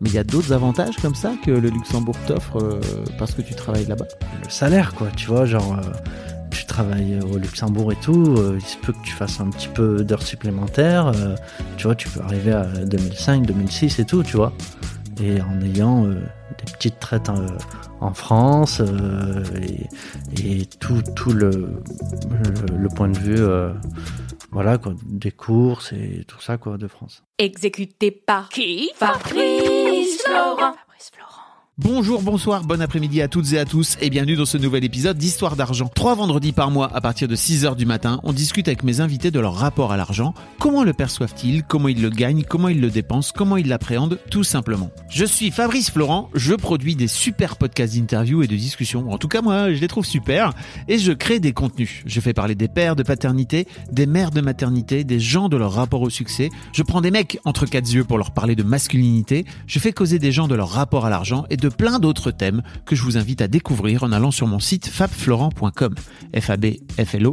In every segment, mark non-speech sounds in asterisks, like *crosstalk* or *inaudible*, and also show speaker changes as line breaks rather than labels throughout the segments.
Mais il y a d'autres avantages comme ça que le Luxembourg t'offre euh, parce que tu travailles là-bas.
le salaire, quoi. Tu vois, genre, euh, tu travailles au Luxembourg et tout, euh, il se peut que tu fasses un petit peu d'heures supplémentaires. tu vois, tu peux arriver à 2005, 2006 et tout, tu vois. Et en ayant des petites traites en France et, tout, tout le, point de vue, voilà, quoi, des courses et tout ça, quoi, de France.
Exécuté par qui? Fabrice Florent.
Bonjour, bonsoir, bon après-midi à toutes et à tous et bienvenue dans ce nouvel épisode d'Histoire d'argent. Trois vendredis par mois à partir de 6h du matin, on discute avec mes invités de leur rapport à l'argent, comment le perçoivent-ils, comment ils le gagnent, comment ils le dépensent, comment ils l'appréhendent, tout simplement. Je suis Fabrice Florent, je produis des super podcasts d'interviews et de discussions, en tout cas moi je les trouve super, et je crée des contenus. Je fais parler des pères de paternité, des mères de maternité, des gens de leur rapport au succès, je prends des mecs entre quatre yeux pour leur parler de masculinité, je fais causer des gens de leur rapport à l'argent et de plein d'autres thèmes que je vous invite à découvrir en allant sur mon site fabflorent.com. f e.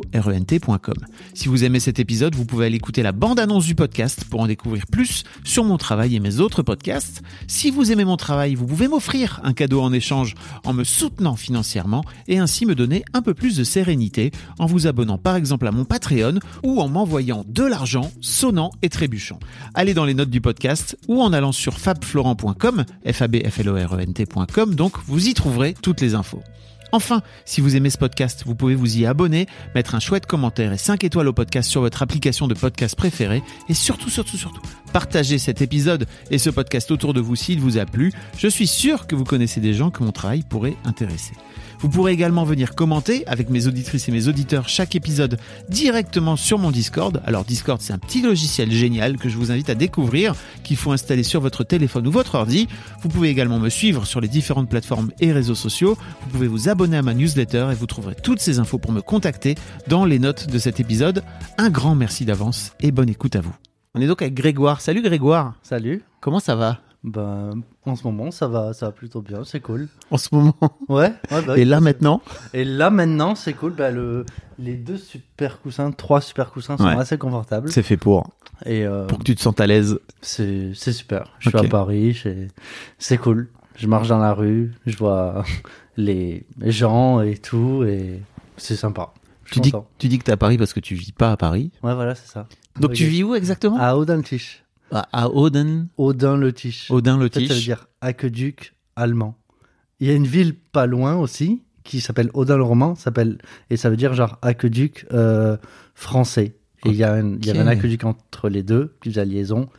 Si vous aimez cet épisode, vous pouvez aller écouter la bande-annonce du podcast pour en découvrir plus sur mon travail et mes autres podcasts. Si vous aimez mon travail, vous pouvez m'offrir un cadeau en échange en me soutenant financièrement et ainsi me donner un peu plus de sérénité en vous abonnant par exemple à mon Patreon ou en m'envoyant de l'argent sonnant et trébuchant. Allez dans les notes du podcast ou en allant sur fabflorent.com, f e donc vous y trouverez toutes les infos. Enfin, si vous aimez ce podcast, vous pouvez vous y abonner, mettre un chouette commentaire et 5 étoiles au podcast sur votre application de podcast préférée et surtout, surtout, surtout, partagez cet épisode et ce podcast autour de vous s'il vous a plu. Je suis sûr que vous connaissez des gens que mon travail pourrait intéresser. Vous pourrez également venir commenter avec mes auditrices et mes auditeurs chaque épisode directement sur mon Discord. Alors Discord, c'est un petit logiciel génial que je vous invite à découvrir, qu'il faut installer sur votre téléphone ou votre ordi. Vous pouvez également me suivre sur les différentes plateformes et réseaux sociaux. Vous pouvez vous abonner à ma newsletter et vous trouverez toutes ces infos pour me contacter dans les notes de cet épisode. Un grand merci d'avance et bonne écoute à vous. On est donc avec Grégoire. Salut Grégoire.
Salut.
Comment ça va?
Ben, en ce moment, ça va, ça va plutôt bien, c'est cool.
en ce moment
Ouais. ouais, bah,
Et là maintenant
Et là maintenant, c'est cool. Bah, le, les deux super coussins, trois super coussins sont
Ouais.
assez confortables.
C'est fait pour.
Et euh,
Pour que tu te sentes à l'aise.
c'est super. Je suis à Paris, c'est cool. Je marche dans la rue, je vois *laughs* les gens et tout, et c'est sympa.
Tu dis, tu dis que t'es à Paris parce que tu vis pas à Paris.
Ouais, voilà, c'est ça.
Donc tu vis où exactement?
À Audin-le-Tiche.
À, à Auden. Audin le
En fait, ça veut dire aqueduc allemand. Il y a une ville pas loin aussi qui s'appelle Audin-le-Roman, s'appelle et ça veut dire genre aqueduc euh, français. Et il y, a un- y avait un aqueduc entre les deux qui faisait la liaison.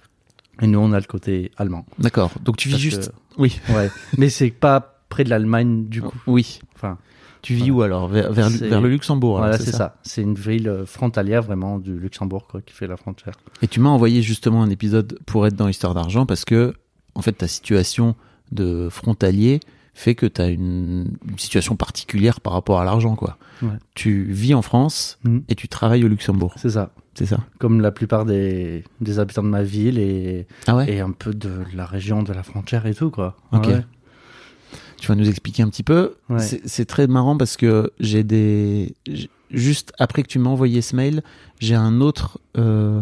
Et nous on a le côté allemand.
D'accord. Donc tu vis
Parce
juste.
que-
Oui.
Ouais, mais c'est pas près de l'Allemagne du *laughs* coup.
Oui.
Enfin,
Tu vis où alors? Vers, vers,
C'est-
vers le Luxembourg.
voilà, c'est ça? C'est une ville euh, frontalière vraiment du Luxembourg quoi, qui fait la frontière.
Et tu m'as envoyé justement un épisode pour être dans Histoire d'argent parce que en fait ta situation de frontalier fait que tu as une, une situation particulière par rapport à l'argent quoi.
Ouais.
Tu vis en France
Mhm.
et tu travailles au Luxembourg.
C'est ça.
C'est ça?
Comme la plupart des, des habitants de ma ville et,
Ah ouais?
et un peu de la région de la frontière et tout quoi.
Ok.
Ouais.
Tu vas nous expliquer un petit peu.
Ouais.
C'est très marrant parce que j'ai des. Juste après que tu m'as envoyé ce mail, j'ai un autre. euh,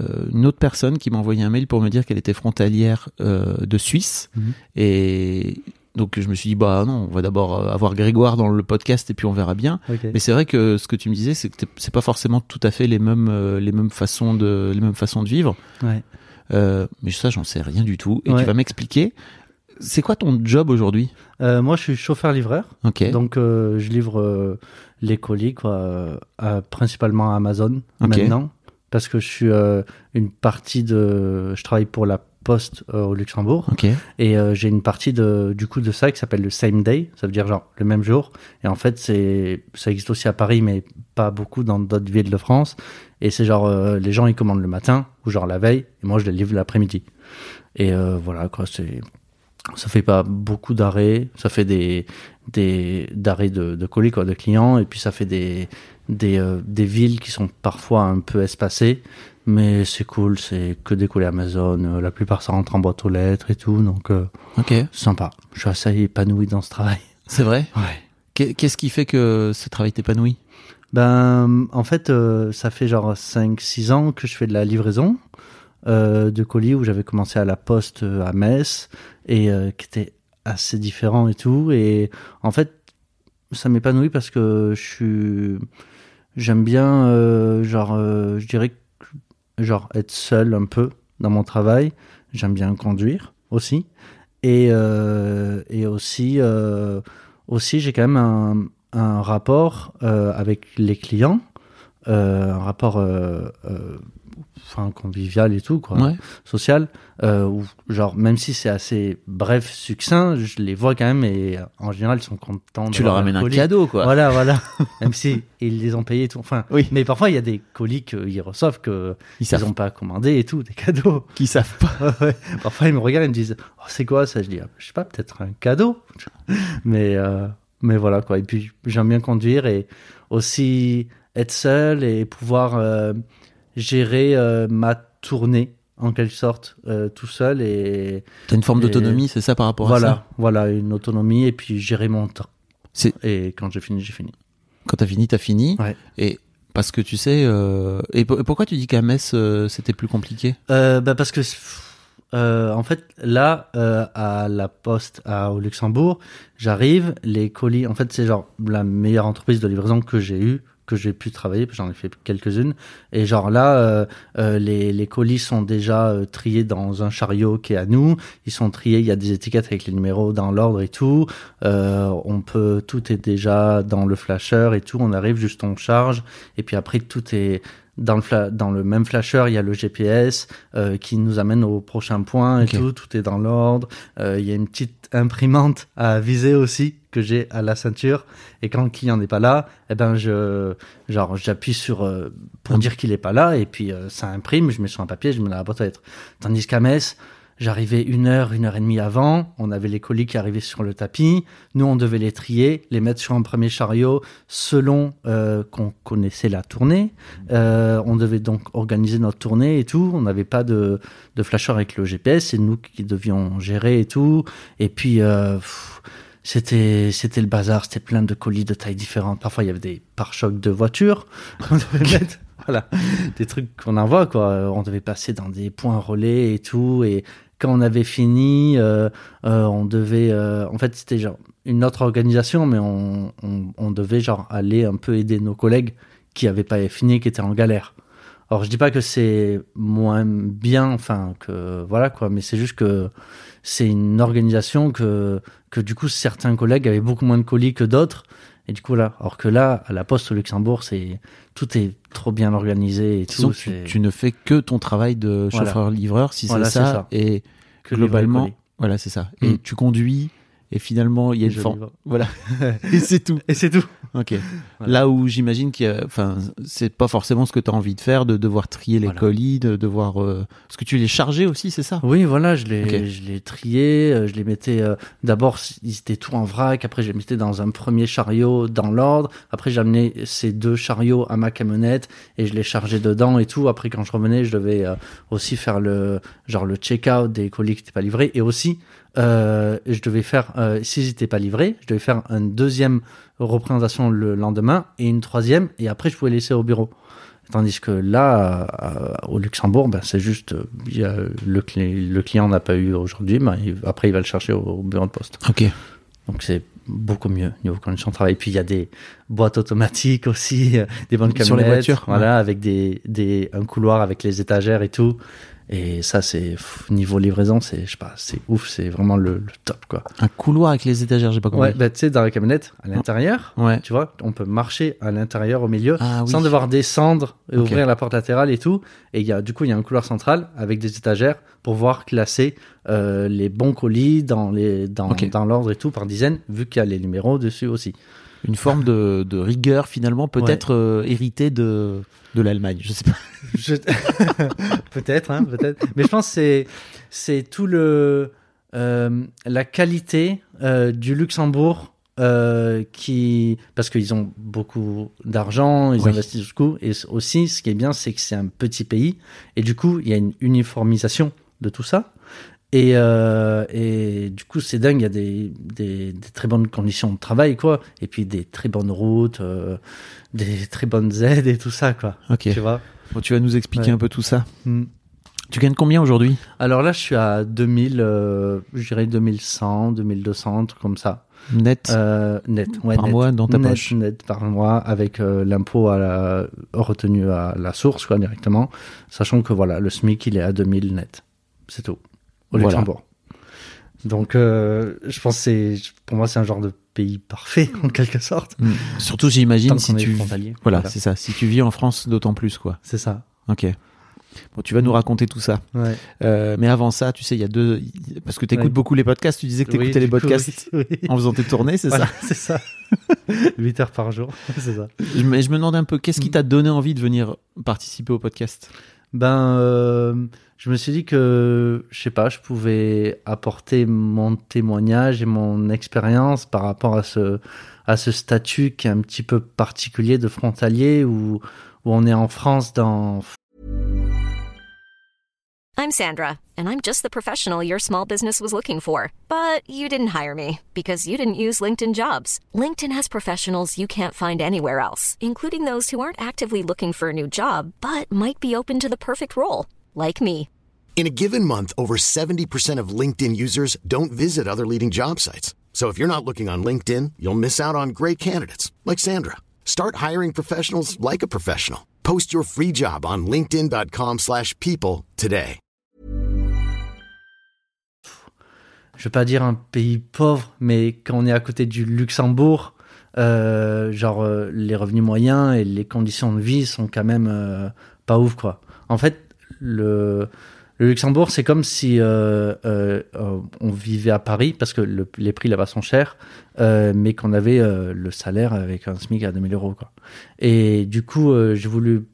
euh, une autre personne qui m'a envoyé un mail pour me dire qu'elle était frontalière euh, de Suisse.
Mhm.
Et donc je me suis dit, bah non, on va d'abord avoir Grégoire dans le podcast et puis on verra bien. Mais c'est vrai que ce que tu me disais, c'est que c'est pas forcément tout à fait les mêmes, les mêmes, façons, de, les mêmes façons de vivre.
Ouais.
Euh, mais ça, j'en sais rien du tout. Et
Ouais.
tu vas m'expliquer. C'est quoi ton job aujourd'hui
Euh, moi, je suis chauffeur-livreur.
Ok.
Donc, euh, je livre euh, les colis, quoi, euh, à- principalement à Amazon
Ok.
maintenant. Parce que je suis euh, une partie de. Je travaille pour la poste euh, au Luxembourg.
Ok.
Et euh, j'ai une partie de, du coup de ça qui s'appelle le same day, ça veut dire genre le même jour. Et en fait, c'est ça existe aussi à Paris, mais pas beaucoup dans d'autres villes de France. Et c'est genre euh, les gens ils commandent le matin ou genre la veille, et moi je les livre l'après-midi. Et euh, voilà quoi, c'est ça fait pas beaucoup d'arrêts, ça fait des des d'arrêts de, de colis quoi, de clients, et puis ça fait des des euh, des villes qui sont parfois un peu espacées. Mais c'est cool, c'est que des colis Amazon. euh, La plupart ça rentre en boîte aux lettres et tout, donc euh,
Ok.
sympa. Je suis assez épanoui dans ce travail.
C'est vrai?
Ouais.
Qu'est- Qu'est-ce qui fait que ce travail t'épanouit?
Ben, en fait, euh, ça fait genre 5-6 ans que je fais de la livraison euh, de colis où j'avais commencé à la poste euh, à Metz et euh, qui était assez différent et tout. Et en fait, ça m'épanouit parce que je suis. J'aime bien, genre, je dirais, genre, être seul un peu dans mon travail. J'aime bien conduire aussi. Et, et aussi, aussi j'ai quand même un, un rapport avec les clients, un rapport enfin, convivial et tout, quoi,
Ouais.
social, euh, où, genre, même si c'est assez bref, succinct, je les vois quand même et euh, en général, ils sont contents.
Tu leur amènes un cadeau, quoi.
Voilà, voilà. *laughs* même si ils les ont payés et tout. Enfin,
Oui.
mais parfois, il y a des colis qu'ils reçoivent que
Ils
ils pas commandé et tout, des cadeaux.
qu'ils savent pas. *laughs*
Ouais. Parfois, ils me regardent et me disent oh, C'est quoi ça? Je dis ah, Je sais pas, peut-être un cadeau. *laughs* mais, euh, mais voilà, quoi. Et puis, j'aime bien conduire et aussi être seul et pouvoir euh, gérer euh, ma tournée en quelque sorte euh, tout seul et
T'as une forme d'autonomie, c'est ça par rapport à
voilà,
ça?
voilà, une autonomie et puis gérer mon temps. Et quand j'ai fini, j'ai fini.
Quand t'as fini, t'as fini.
Ouais.
Et parce que tu sais. euh, Et po- pourquoi tu dis qu'à Metz euh, c'était plus compliqué?
Bah parce que euh, en fait là euh, à la poste à, au Luxembourg j'arrive les colis en fait c'est genre la meilleure entreprise de livraison que j'ai eu que j'ai pu travailler j'en ai fait quelques-unes. Et genre là euh, euh, les, les colis sont déjà euh, triés dans un chariot qui est à nous. Ils sont triés il y a des étiquettes avec les numéros dans l'ordre et tout. On peut tout est déjà dans le flasher et tout. On arrive juste on charge. Et puis après tout est dans le, dans le même flasher, il y a le GPS qui nous amène au prochain point et tout. Tout est dans l'ordre. Il y a une petite imprimante à viser aussi que j'ai à la ceinture. Et quand le client n'est pas là, eh ben je genre j'appuie sur euh, pour dire qu'il est pas là et puis euh, ça imprime. Je mets sur un papier, je mets la boîte à lettres. Tandis qu'à Metz, J'arrivais une heure, une heure et demie avant. On avait les colis qui arrivaient sur le tapis. Nous, on devait les trier, les mettre sur un premier chariot selon euh, qu'on connaissait la tournée. Euh, on devait donc organiser notre tournée et tout. On n'avait pas de, de flasher avec le GPS. C'est nous qui devions gérer et tout. Et puis, euh, pff, c'était c'était le bazar. C'était plein de colis de tailles différentes. Parfois, il y avait des pare-chocs de voitures *laughs* qu'on devait *laughs* mettre. Voilà, des trucs qu'on envoie quoi. On devait passer dans des points relais et tout. Et quand on avait fini, euh, euh, on devait. euh, en fait, c'était genre une autre organisation, mais on, on, devait genre aller un peu aider nos collègues qui avaient pas fini, qui étaient en galère. Alors, je dis pas que c'est moins bien, enfin que voilà quoi, mais c'est juste que c'est une organisation que que du coup certains collègues avaient beaucoup moins de colis que d'autres. Et du coup là, alors que là, à la Poste au Luxembourg, c'est tout est trop bien organisé et tout.
tu, ne fais que ton travail de
Voilà.
chauffeur-livreur, si c'est ça,
ça.
et
que
globalement, voilà, c'est ça. Et
Mm.
tu conduis, et finalement, il y a une forme. Voilà. *laughs* et c'est tout.
Et c'est tout.
Ok.
Voilà.
Là où j'imagine que, enfin, c'est pas forcément ce que tu as envie de faire, de devoir trier les
Voilà.
colis, de devoir, euh... parce que tu les chargeais aussi, c'est ça?
Oui, voilà, je les, je les triais, euh, je les mettais. euh, D'abord, ils étaient tout en vrac. Après, je les mettais dans un premier chariot dans l'ordre. Après, j'amenais ces deux chariots à ma camionnette et je les chargeais dedans et tout. Après, quand je revenais, je devais euh, aussi faire le genre le check-out des colis qui n'étaient pas livrés et aussi euh, je devais faire euh, s'ils n'étaient pas livrés, je devais faire une deuxième représentation le lendemain et une troisième et après je pouvais laisser au bureau. Tandis que là, euh, au Luxembourg, ben, c'est juste, euh, le, cli- le client n'a pas eu aujourd'hui, ben, après il va le chercher au, au bureau de poste.
Ok.
Donc c'est beaucoup mieux niveau conditions de travail. Puis il y a des boîtes automatiques aussi, euh, des bonnes camionnettes,
Sur les voitures,
voilà, avec des, des un couloir avec les étagères et tout. Et ça, c'est niveau livraison, c'est je sais pas, c'est ouf, c'est vraiment le, le top quoi.
Un couloir avec les étagères, j'ai pas compris.
Ouais, bah, tu sais, dans la camionnette, à l'intérieur,
Ouais.
tu vois, on peut marcher à l'intérieur au milieu
Ah oui.
sans devoir descendre et ouvrir la porte latérale et tout. Et il y a, du coup, il y a un couloir central avec des étagères pour pouvoir classer euh, les bons colis dans les dans, dans l'ordre et tout par dizaines, vu qu'il y a les numéros dessus aussi.
Une forme de, de rigueur finalement, peut-être euh, héritée de, de l'Allemagne. Je sais pas. *laughs*
Je- *laughs* peut-être, hein, peut-être. Mais je pense que c'est c'est tout le euh, la qualité euh, du Luxembourg qui parce qu'ils ont beaucoup d'argent, ils
Oui.
investissent beaucoup et aussi ce qui est bien c'est que c'est un petit pays et du coup il y a une uniformisation de tout ça. Et, euh, et du coup, c'est dingue, il y a des, des, des très bonnes conditions de travail, quoi. Et puis des très bonnes routes, euh, des très bonnes aides et tout ça, quoi.
Ok.
Tu vois
Bon, tu vas nous expliquer
Ouais.
un peu tout ça.
Mm.
Tu gagnes combien aujourd'hui?
Alors là, je suis à 2000, euh, je dirais 2100, 2200, un truc comme ça.
net
Euh, net, ouais,
par
net.
mois dans ta
net,
poche
Net par mois avec euh, l'impôt à la, retenu à la source, quoi, directement. Sachant que voilà, le SMIC, il est à 2000 net. C'est tout. Au
Voilà.
Luxembourg. Donc, euh, je pense que c'est, pour moi, c'est un genre de pays parfait, *laughs* en quelque sorte.
Mm. Surtout, j'imagine si tu
frontalier.
voilà, c'est ça. Si tu vis en France, d'autant plus quoi.
C'est ça.
Ok. Bon, tu vas nous raconter tout ça.
Ouais.
Euh, mais avant ça, tu sais, il y a deux parce que tu écoutes
Ouais.
beaucoup les podcasts. Tu disais que tu
Oui,
écoutais les
coup,
podcasts
oui, oui.
en faisant tes tournées, c'est
Voilà,
ça
c'est ça. *laughs* 8 heures par jour, *laughs* c'est ça.
je me, je me demandais un peu, qu'est-ce qui
Mm.
t'a donné envie de venir participer au podcast?
Ben, euh, je me suis dit que, je sais pas, pouvais apporter mon témoignage et mon expérience par rapport à ce, statut qui est un petit peu particulier de frontalier où, où on est en France dans,
I'm Sandra, and I'm just the professional your small business was looking for. But you didn't hire me because you didn't use LinkedIn jobs. LinkedIn has professionals you can't find anywhere else, including those who aren't actively looking for a new job but might be open to the perfect role, like me.
In a given month, over 70% of LinkedIn users don't visit other leading job sites. So if you're not looking on LinkedIn, you'll miss out on great candidates like Sandra. Start hiring professionals like a professional. Post your free job on linkedin.com/people slash people today.
je vais pas dire un pays pauvre, mais quand on est à côté du Luxembourg, euh, genre euh, les revenus moyens et les conditions de vie sont quand même euh, pas ouf quoi. En fait, le, Luxembourg c'est comme si euh, euh, euh, on vivait à Paris parce que le- les prix là-bas sont chers, mais qu'on avait le salaire avec un SMIC à 2000 euros quoi. Et du coup, j'ai voulu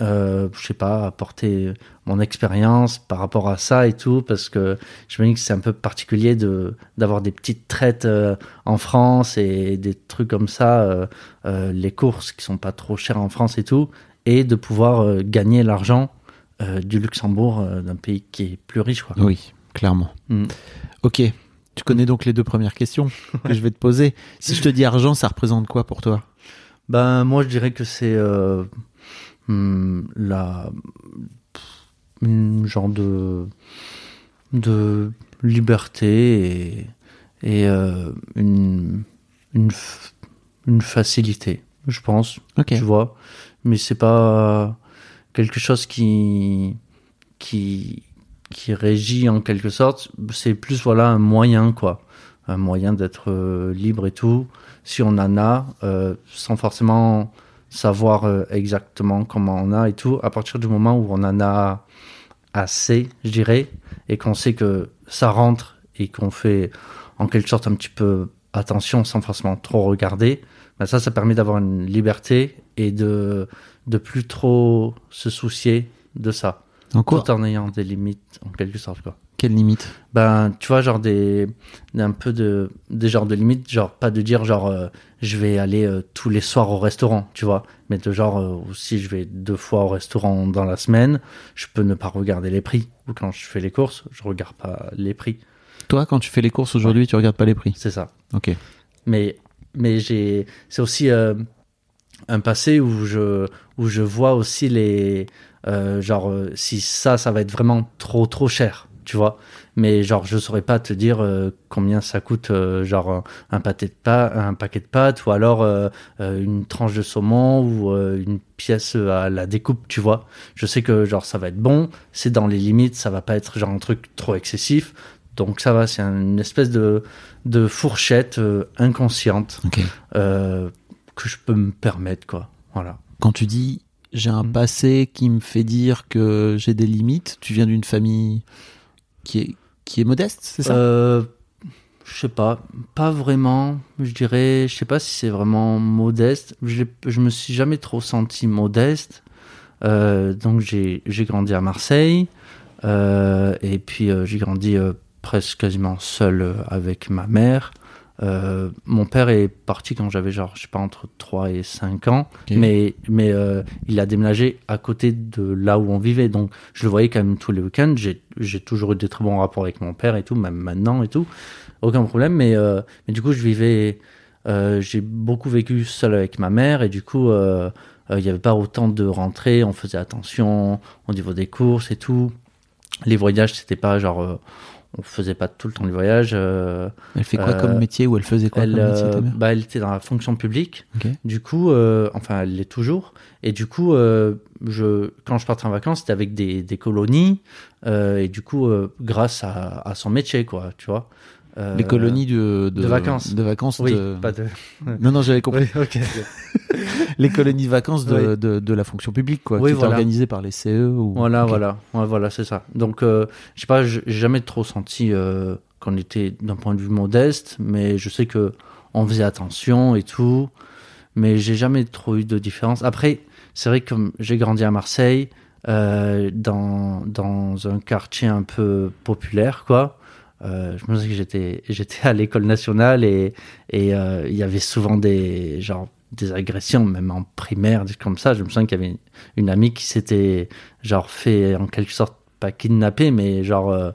je sais pas, apporter mon expérience par rapport à ça et tout, parce que je me dis que c'est un peu particulier de d'avoir des petites traites en France et des trucs comme ça, les courses qui sont pas trop chères en France et tout, et de pouvoir gagner l'argent euh, du Luxembourg, euh, d'un pays qui est plus riche, quoi.
Oui, clairement.
Mm.
Ok. Tu connais donc les deux premières questions *laughs* que je vais te poser. Si je te dis argent, ça représente quoi pour toi?
Ben moi je dirais que c'est euh, hmm, la une genre de de liberté et, et une une une facilité, je pense.
Ok.
Tu vois, mais c'est pas quelque chose qui qui qui régit en quelque sorte. C'est plus voilà un moyen quoi, un moyen d'être euh, libre et tout. Si on en a, euh, sans forcément savoir euh, exactement comment on a et tout, à partir du moment où on en a assez, je dirais, et qu'on sait que ça rentre et qu'on fait en quelque sorte un petit peu attention sans forcément trop regarder, ben ça, ça permet d'avoir une liberté et de de plus trop se soucier de ça,
En quoi
tout en ayant des limites en quelque sorte quoi.
Quelle limite
Ben, tu vois, genre des, un peu de, des genres de limites, genre pas de dire genre euh, je vais aller euh, tous les soirs au restaurant, tu vois, mais de genre euh, si je vais deux fois au restaurant dans la semaine, je peux ne pas regarder les prix. Ou quand je fais les courses, je regarde pas les prix.
Toi, quand tu fais les courses aujourd'hui, tu regardes pas les prix?
C'est ça.
Ok.
Mais, mais j'ai, c'est aussi euh, un passé où je, où je vois aussi les, euh, genre euh, si ça, ça va être vraiment trop trop cher, tu vois. Mais genre, je saurais pas te dire euh, combien ça coûte, euh, genre un, un pâté de un paquet de pâtes, ou alors une tranche de saumon ou une pièce à la découpe, tu vois. Je sais que genre ça va être bon, c'est dans les limites, ça va pas être genre un truc trop excessif. Donc ça va, c'est une espèce de de fourchette inconsciente. Que je peux me permettre, quoi. Voilà.
Quand tu dis j'ai un
Mm.
passé qui me fait dire que j'ai des limites, tu viens d'une famille qui est, qui est modeste, c'est ça?
Euh, je sais pas, pas vraiment. Je dirais, je sais pas si c'est vraiment modeste. Je, me suis jamais trop senti modeste. Euh, donc j'ai grandi à Marseille Euh, et puis j'ai grandi presque quasiment seul avec ma mère. Euh, mon père est parti quand j'avais genre, je sais pas, entre 3 et 5 ans, mais, mais euh, il a déménagé à côté de là où on vivait, donc je le voyais quand même tous les week-ends. J'ai toujours eu des très bons rapports avec mon père et tout, même maintenant et tout, aucun problème, mais, euh, mais du coup, je vivais, j'ai beaucoup vécu seul avec ma mère et du coup, il n'y avait pas autant de rentrées, on faisait attention au niveau des courses et tout. Les voyages, c'était pas genre. On faisait pas tout le temps les voyages. euh,
Elle fait quoi
euh,
comme métier ou elle faisait quoi
elle,
comme métier ta
euh,
mère
bah, elle était dans la fonction publique. Du coup, euh, enfin, elle l'est toujours. Et du coup, je, quand je partais en vacances, c'était avec des, des colonies. et du coup, grâce à, à son métier, quoi, tu vois. Euh,
Les colonies de,
de vacances.
De vacances
Oui,
de-
pas de. *laughs*
Non, non, j'avais compris.
Oui. *laughs*
Les colonies de vacances de,
Oui.
de, de la fonction publique, quoi, qui
voilà.
organisées par les CE. Ou...
Voilà, voilà, ouais, voilà, c'est ça. Donc, euh, je sais pas, j'ai jamais trop senti euh, qu'on était d'un point de vue modeste, mais je sais que on faisait attention et tout, mais j'ai jamais trop eu de différence. Après, c'est vrai que j'ai grandi à Marseille, euh, dans dans un quartier un peu populaire, quoi. Euh, je me souviens que j'étais j'étais à l'école nationale et et euh, il y avait souvent des genre des agressions même en primaire des comme ça je me souviens qu'il y avait une, une amie qui s'était genre fait en quelque sorte pas kidnapper mais genre euh,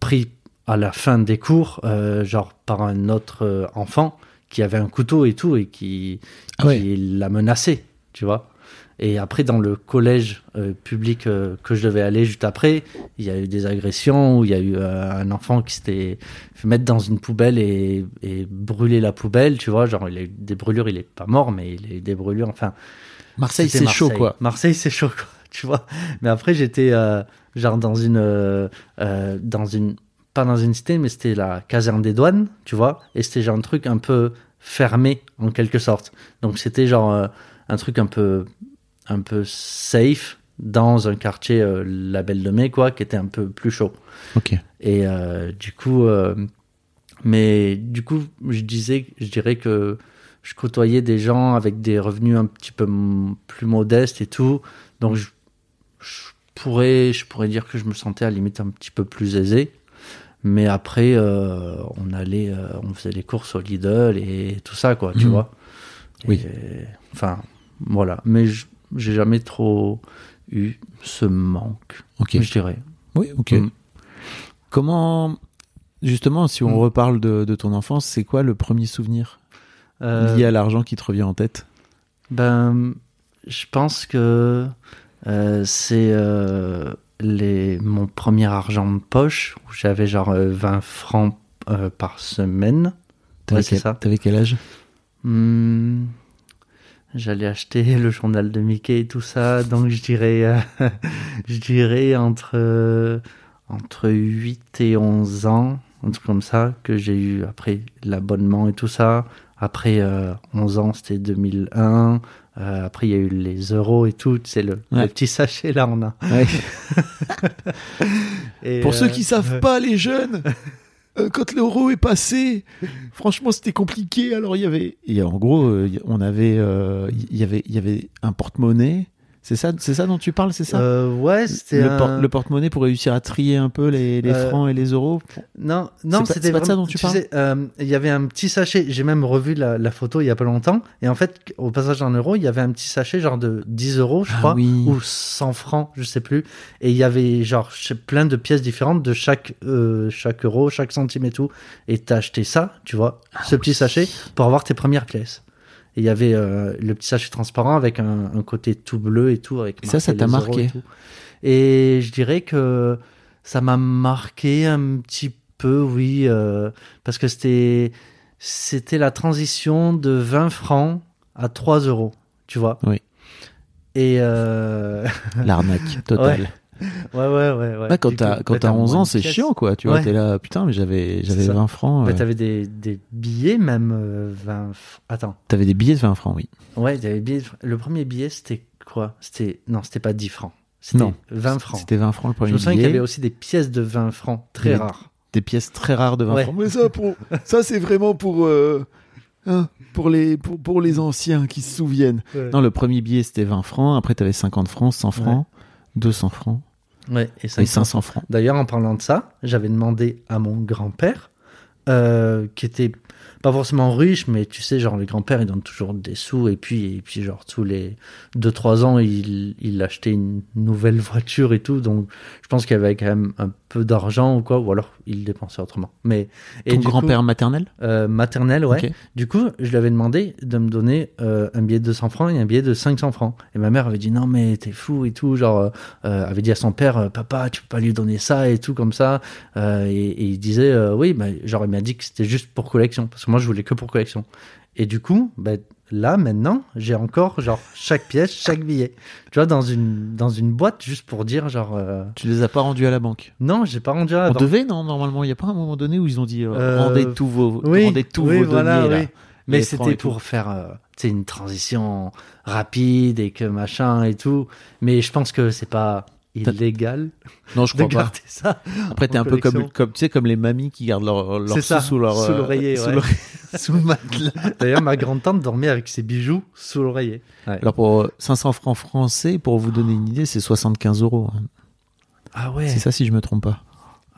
pris à la fin des cours euh, genre par un autre enfant qui avait un couteau et tout et qui,
Ah ouais.
qui l'a menacé tu vois et après dans le collège euh, public euh, que je devais aller juste après il y a eu des agressions où il y a eu euh, un enfant qui s'était fait mettre dans une poubelle et, et brûler la poubelle tu vois genre il a eu des brûlures il est pas mort mais il a eu des brûlures enfin
Marseille, c'est chaud, quoi.
Marseille, c'est chaud, quoi. *laughs* Tu vois. Mais après, j'étais genre dans une, dans une, pas dans une cité, mais c'était la caserne des douanes, tu vois. Et c'était genre un truc un peu fermé en quelque sorte. Donc c'était genre un truc un peu, un peu safe dans un quartier, euh, la Belle de Mai, quoi, qui était un peu plus chaud.
Ok.
Et euh, du coup, euh, mais du coup, je disais, je dirais que je côtoyais des gens avec des revenus un petit peu plus modestes et tout. Donc, je, je pourrais, je pourrais dire que je me sentais à la limite un petit peu plus aisé. Mais après, euh, on allait, euh, on faisait les courses au Lidl et tout ça, quoi, tu
Mhm.
vois.
Oui.
Enfin, voilà. Mais je- j'ai jamais trop eu ce manque,
Ok.
je dirais.
Oui, ok.
Mm.
Comment, justement, si on
Mm.
reparle de, de ton enfance, c'est quoi le premier souvenir
Euh,
lié à l'argent qui te revient en tête?
Ben, je pense que euh, c'est euh, les, mon premier argent de poche où j'avais genre euh, 20 francs par semaine.
T'avais
Ouais,
quel-
ça?
T'avais quel âge?
Hmm, J'allais acheter *laughs* le journal de Mickey et tout ça, donc je dirais, euh, *laughs* je dirais entre, euh, entre 8 et 11 ans, un truc comme ça, que j'ai eu après l'abonnement et tout ça. Après euh, 11 ans, c'était 2001. Euh, après, il y a eu les euros et tout. C'est le, le petit sachet là, on a.
Ouais. *laughs*
Et,
Pour ceux qui savent pas, les jeunes, euh, quand l'euro est passé, franchement, c'était compliqué. Alors, il y avait, en gros, euh, on avait, euh, il y avait, il y avait un porte-monnaie. C'est ça, c'est ça dont tu parles, c'est ça
euh, ouais, c'était
Le, por-
un-
le porte-monnaie pour réussir à trier un peu les, les
Euh,
francs et les euros.
Non, non,
pas-
c'était
pas de ça dont tu parles
euh, Il y avait un petit sachet. J'ai même revu la, la photo il y a pas longtemps. Et en fait, au passage en euros, il y avait un petit sachet genre de 10 euros, je
Ah
crois,
oui.
ou 100 francs, je sais plus. Et il y avait genre plein de pièces différentes de chaque euh, chaque euro, chaque centime et tout. Et t'as acheté ça, tu vois,
Ah
ce petit sachet pour avoir tes premières pièces. Et il y avait euh, le petit sachet transparent avec un, un côté tout bleu et tout. Avec
Et ça, ça t'a marqué
et tout. Et je dirais que Ça m'a marqué un petit peu, oui, euh, parce que c'était c'était la transition de 20 francs à 3 euros, tu vois.
Oui.
Et euh, *laughs*
L'arnaque totale.
ouais, ouais, ouais. ouais.
Bah, quand t'as quand t'as 11
moins
ans, c'est chiant, quoi. Tu vois,
Ouais.
t'es là, putain, mais j'avais j'avais
C'est ça.
20 francs.
Bah,
euh,
t'avais des, des billets, même euh, 20. f- Attends.
T'avais des billets de 20 francs, oui.
Ouais, t'avais des billets. Le premier billet, c'était quoi? C'était non, c'était pas 10 francs. C'était
Non.
20 francs.
C'était 20 francs le
Je
premier
me souviens qu'il y
billet.
avait aussi des pièces de 20 francs très
Mais-
rares.
Des pièces très rares de 20
Ouais.
francs.
Mais ça, pour, *laughs* ça c'est vraiment pour, euh, hein, pour, les, pour, pour les anciens qui se souviennent.
Non, le premier billet c'était 20 francs. Après, t'avais 50 francs, 100 francs, 200 francs
Ouais, et
et
500
500 francs.
D'ailleurs, en parlant de ça, j'avais demandé à mon grand-père, euh, qui était pas forcément riche, mais tu sais, genre, les grands-pères, ils donnent toujours des sous, et puis, et puis genre, tous les 2-3 ans, il, il achetait une nouvelle voiture et tout, donc je pense qu'il y avait quand même un peu d'argent ou quoi, ou alors il dépensait autrement. Mais, et
Ton grand-père maternel?
euh, maternel, ouais. Du coup, je lui avais demandé de me donner euh, un billet de 200 francs et un billet de 500 francs. Et ma mère avait dit non mais t'es fou et tout, genre euh, avait dit à son père papa tu peux pas lui donner ça et tout comme ça. Et, et il disait oui, bah, genre il m'a dit que c'était juste pour collection parce que moi je voulais que pour collection. Et du coup, bah, là maintenant j'ai encore genre chaque pièce, chaque billet. Tu vois dans une dans une boîte juste pour dire genre euh,
Tu les as pas rendus à la banque?
Non j'ai pas rendu à la
On
banque.
devait, non Normalement, il y a pas un moment donné où ils ont dit euh,
Euh,
rendez tous vos,
oui,
rendez tous
oui,
vos
voilà,
deniers, là.
Mais c'était pour faire euh, tu sais, une transition rapide et que machin et tout. Mais je pense que c'est pas illégal
Non, je
de
crois pas.
garder ça.
Après, t'es un peu comme, tu sais, comme les mamies qui gardent leur, leur
ça,
sous leur
sous
euh,
l'oreiller,
sous
ouais.
l'oreiller- *laughs* sous le matelas.
D'ailleurs, ma grande-tante dormait avec ses bijoux sous l'oreiller. Ouais.
Alors pour euh, 500 francs français, pour vous donner une idée, c'est 75 euros. hein.
Ah ouais.
C'est ça si je me trompe pas.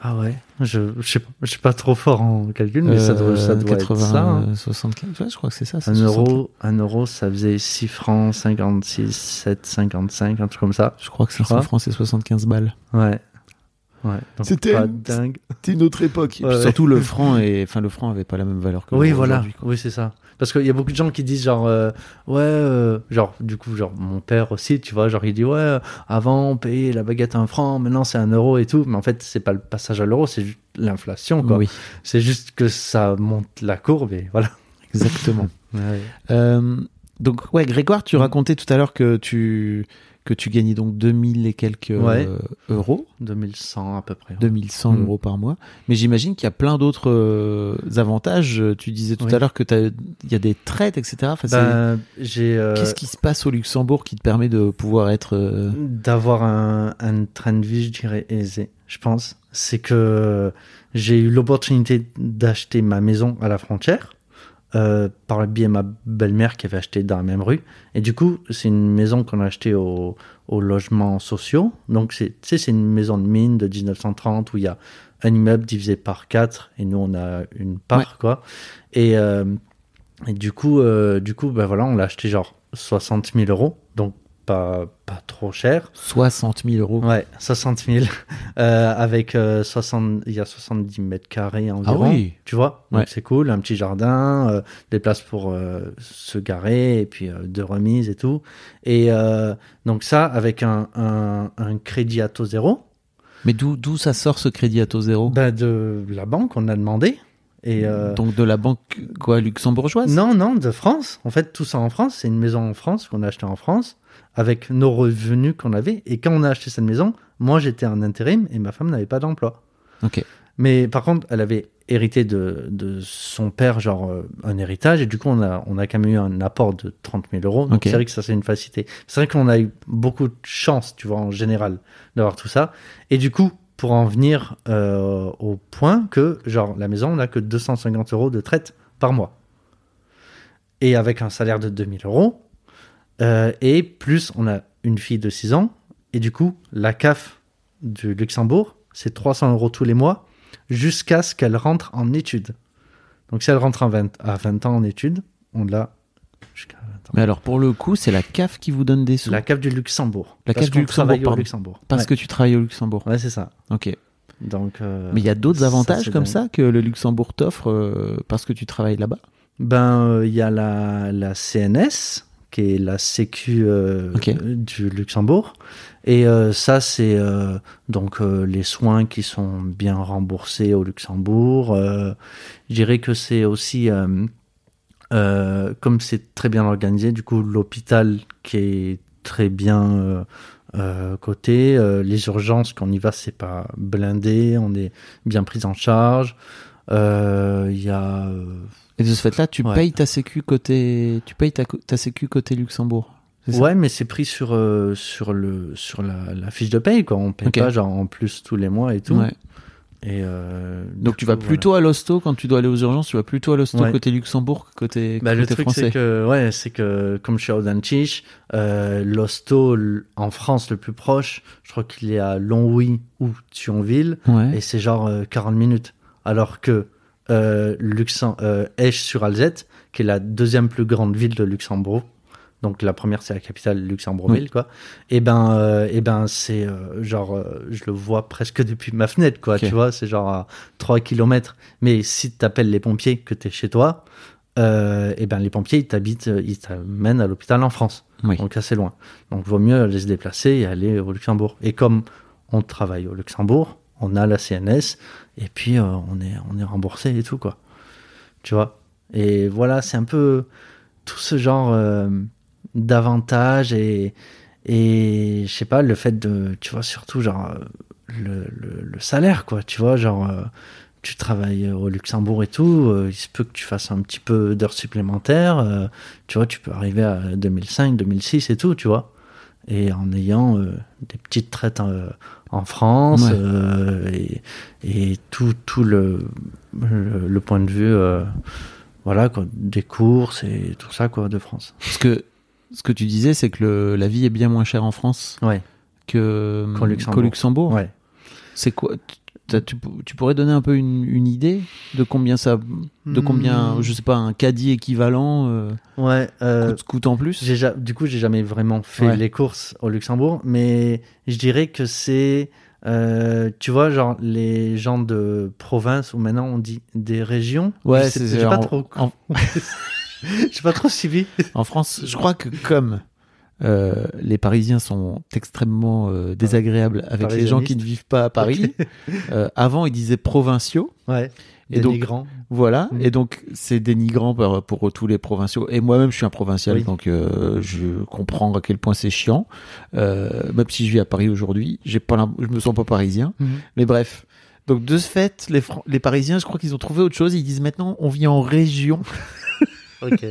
Ah ouais. Je je sais pas, je suis pas trop fort en calcul, mais ça doit, ça
Euh,
doit
80,
être ça. hein.
euh, 75, ouais, je crois que c'est ça.
Un
75.
euro, un euro, ça faisait 6 francs, 56, 7, 55, un truc comme ça.
Je crois que 500
crois.
francs c'est 75 balles.
Ouais. Ouais.
C'était-
dingue.
C'était une autre époque.
Et
Ouais,
puis surtout le franc et enfin le franc avait pas la même valeur que
Oui, voilà. Oui, c'est ça. Parce qu'il y a beaucoup de gens qui disent genre, euh, ouais, euh, genre, du coup, genre, mon père aussi, tu vois, genre, il dit, ouais, avant, on payait la baguette un franc, maintenant c'est un euro et tout. Mais en fait, c'est pas le passage à l'euro, c'est juste l'inflation, quoi.
Oui,
C'est juste que ça monte la courbe et voilà.
exactement. *laughs*
Ouais.
Euh, donc ouais, Grégoire, tu racontais tout à l'heure que tu que tu gagnais donc 2000 et quelques euh,
Ouais.
euros,
2100 à peu près.
2100
Mm.
euros par mois. Mais j'imagine qu'il y a plein d'autres euh, avantages. Tu disais tout
Oui.
à l'heure que il y a des traites, etc. Enfin,
Ben, j'ai euh,
Qu'est-ce qui se passe au Luxembourg qui te permet de pouvoir être euh,
d'avoir un, un train de vie, je dirais, aisé, je pense. C'est que j'ai eu l'opportunité d'acheter ma maison à la frontière euh, par le biais de ma belle-mère qui avait acheté dans la même rue. Et du coup, c'est une maison qu'on a achetée au, au logements sociaux. Donc, c'est, une maison de mine de 1930 où il y a un immeuble divisé par quatre et nous, on a une part,
Ouais.
quoi. Et, euh, et du coup, euh, du coup, ben voilà, on l'a acheté genre 60 000 euros. Donc, pas, pas trop cher.
60 000 euros
Ouais, 60 000. *laughs* Euh, avec euh, 60, il y a 70 mètres carrés environ.
Ah oui.
Tu vois
Ouais.
c'est cool, un petit jardin, euh, des places pour euh, se garer, et puis deux remises et tout. Et donc ça, avec un, un, un crédit à taux zéro,
Mais d'où d'où ça sort ce crédit à taux zéro?
Ben de la banque, on a demandé. Et euh,
Donc de la banque quoi luxembourgeoise?
Non, non, de France. En fait, tout ça en France. C'est une maison en France qu'on a achetée en France avec nos revenus qu'on avait. Et quand on a acheté cette maison, moi j'étais en intérim et ma femme n'avait pas d'emploi.
Ok.
Mais par contre, elle avait hérité de, de son père, genre euh, un héritage, et du coup, on a, on a quand même eu un apport de 30 000 euros. Donc, c'est vrai que ça, c'est une facilité. C'est vrai qu'on a eu beaucoup de chance, tu vois, en général, d'avoir tout ça. Et du coup, pour en venir euh, au point que, genre, la maison, on n'a que 250 euros de traite par mois. Et avec un salaire de 2000 euros, euh, et plus, on a une fille de 6 ans, et du coup, la CAF du Luxembourg, c'est 300 euros tous les mois jusqu'à ce qu'elle rentre en études. Donc si elle rentre en 20 à 20 ans en études, on l'a jusqu'à 20 ans.
Mais alors pour le coup, c'est la CAF qui vous donne des sous
La CAF du Luxembourg.
La
Parce
CAF du Luxembourg,
au. Luxembourg.
parce
ouais.
que tu travailles au Luxembourg.
Ouais, c'est ça.
Ok.
Donc, euh,
Mais il y a d'autres avantages comme
dingue.
ça que le Luxembourg t'offre euh, parce que tu travailles là-bas?
Ben, euh, il y a la, la CNS, qui est la Sécu euh, du Luxembourg. Et euh, ça, c'est euh, donc les soins qui sont bien remboursés au Luxembourg. Je dirais que c'est aussi, comme c'est très bien organisé, du coup, l'hôpital qui est très bien coté. Les urgences, quand on y va, c'est pas blindé, on est bien pris en charge. Il y a
Et de ce fait-là, tu
Ouais.
payes ta sécu côté, tu payes ta, ta sécu côté Luxembourg.
Ouais, mais c'est pris sur, euh, sur, le, sur la, la fiche de paye, quoi. On paye
Ok.
pas genre en plus tous les mois et tout.
Ouais.
Et, euh,
Donc tu vas plutôt à l'hosto quand tu dois aller aux urgences, tu vas plutôt à l'hosto
Ouais.
côté Luxembourg que côté,
Bah, le truc,
français.
c'est que, ouais, c'est que, comme je suis à Audenchich, euh, l'hosto en France le plus proche, je crois qu'il est à Longwy ou Thionville,
Ouais.
et c'est genre euh, 40 minutes. Alors que euh, euh, Esch-sur-Alzette, qui est la deuxième plus grande ville de Luxembourg, donc la première c'est la capitale Luxembourgville, quoi, et ben, euh, et ben c'est euh, genre, euh, je le vois presque depuis ma fenêtre, quoi, tu vois, c'est genre à 3 km. Mais si tu appelles les pompiers que tu es chez toi, euh, et ben les pompiers ils t'habitent, ils t'amènent à l'hôpital en France,
Oui.
donc assez loin. Donc vaut mieux aller se déplacer et aller au Luxembourg. Et comme on travaille au Luxembourg, on a la CNS et puis euh, on est on est remboursé et tout quoi. Tu vois? Et voilà, c'est un peu tout ce genre euh, d'avantages et et je sais pas le fait de tu vois surtout genre euh, le, le, salaire quoi, tu vois genre tu travailles au Luxembourg et tout, il se peut que tu fasses un petit peu d'heures supplémentaires, tu vois, tu peux arriver à 2005, 2006 et tout, tu vois. Et en ayant euh, des petites traites euh, en France
Ouais.
euh, et, et tout, tout le, le, le point de vue, euh, voilà, quoi, des courses et tout ça, quoi, de France.
Parce que ce que tu disais, c'est que le- la vie est bien moins chère en France
Ouais,
que
Qu'au Luxembourg.
Luxembourg.
ouais.
C'est quoi tu, tu pourrais donner un peu une, une idée de combien ça, de combien,
Hmm.
je sais pas, un caddie équivalent euh,
Ouais, euh,
coûte, coûte en plus?
ja- du coup, j'ai jamais vraiment fait
Ouais.
les courses au Luxembourg, mais je dirais que c'est, euh, tu vois, genre les gens de province ou maintenant on dit des régions.
Ouais,
Je sais-
c'est *laughs*
pas trop,
en-
j'ai pas *laughs* trop suivi.
En France, je crois que comme euh, les Parisiens sont extrêmement euh, désagréables avec les gens qui ne vivent pas à Paris, *laughs* euh, avant ils disaient provinciaux,
Ouais.
Et donc- voilà,
Mhm.
et donc c'est dénigrant pour, pour tous les provinciaux. Et moi-même, je suis un provincial,
Oui.
donc euh, je comprends à quel point c'est chiant. Euh, même si je vis à Paris aujourd'hui, j'ai pas, je me sens pas parisien. Mais bref. Donc de ce fait, les, les Parisiens, je crois qu'ils ont trouvé autre chose. Ils disent maintenant, on vit en région. *laughs*
Ok.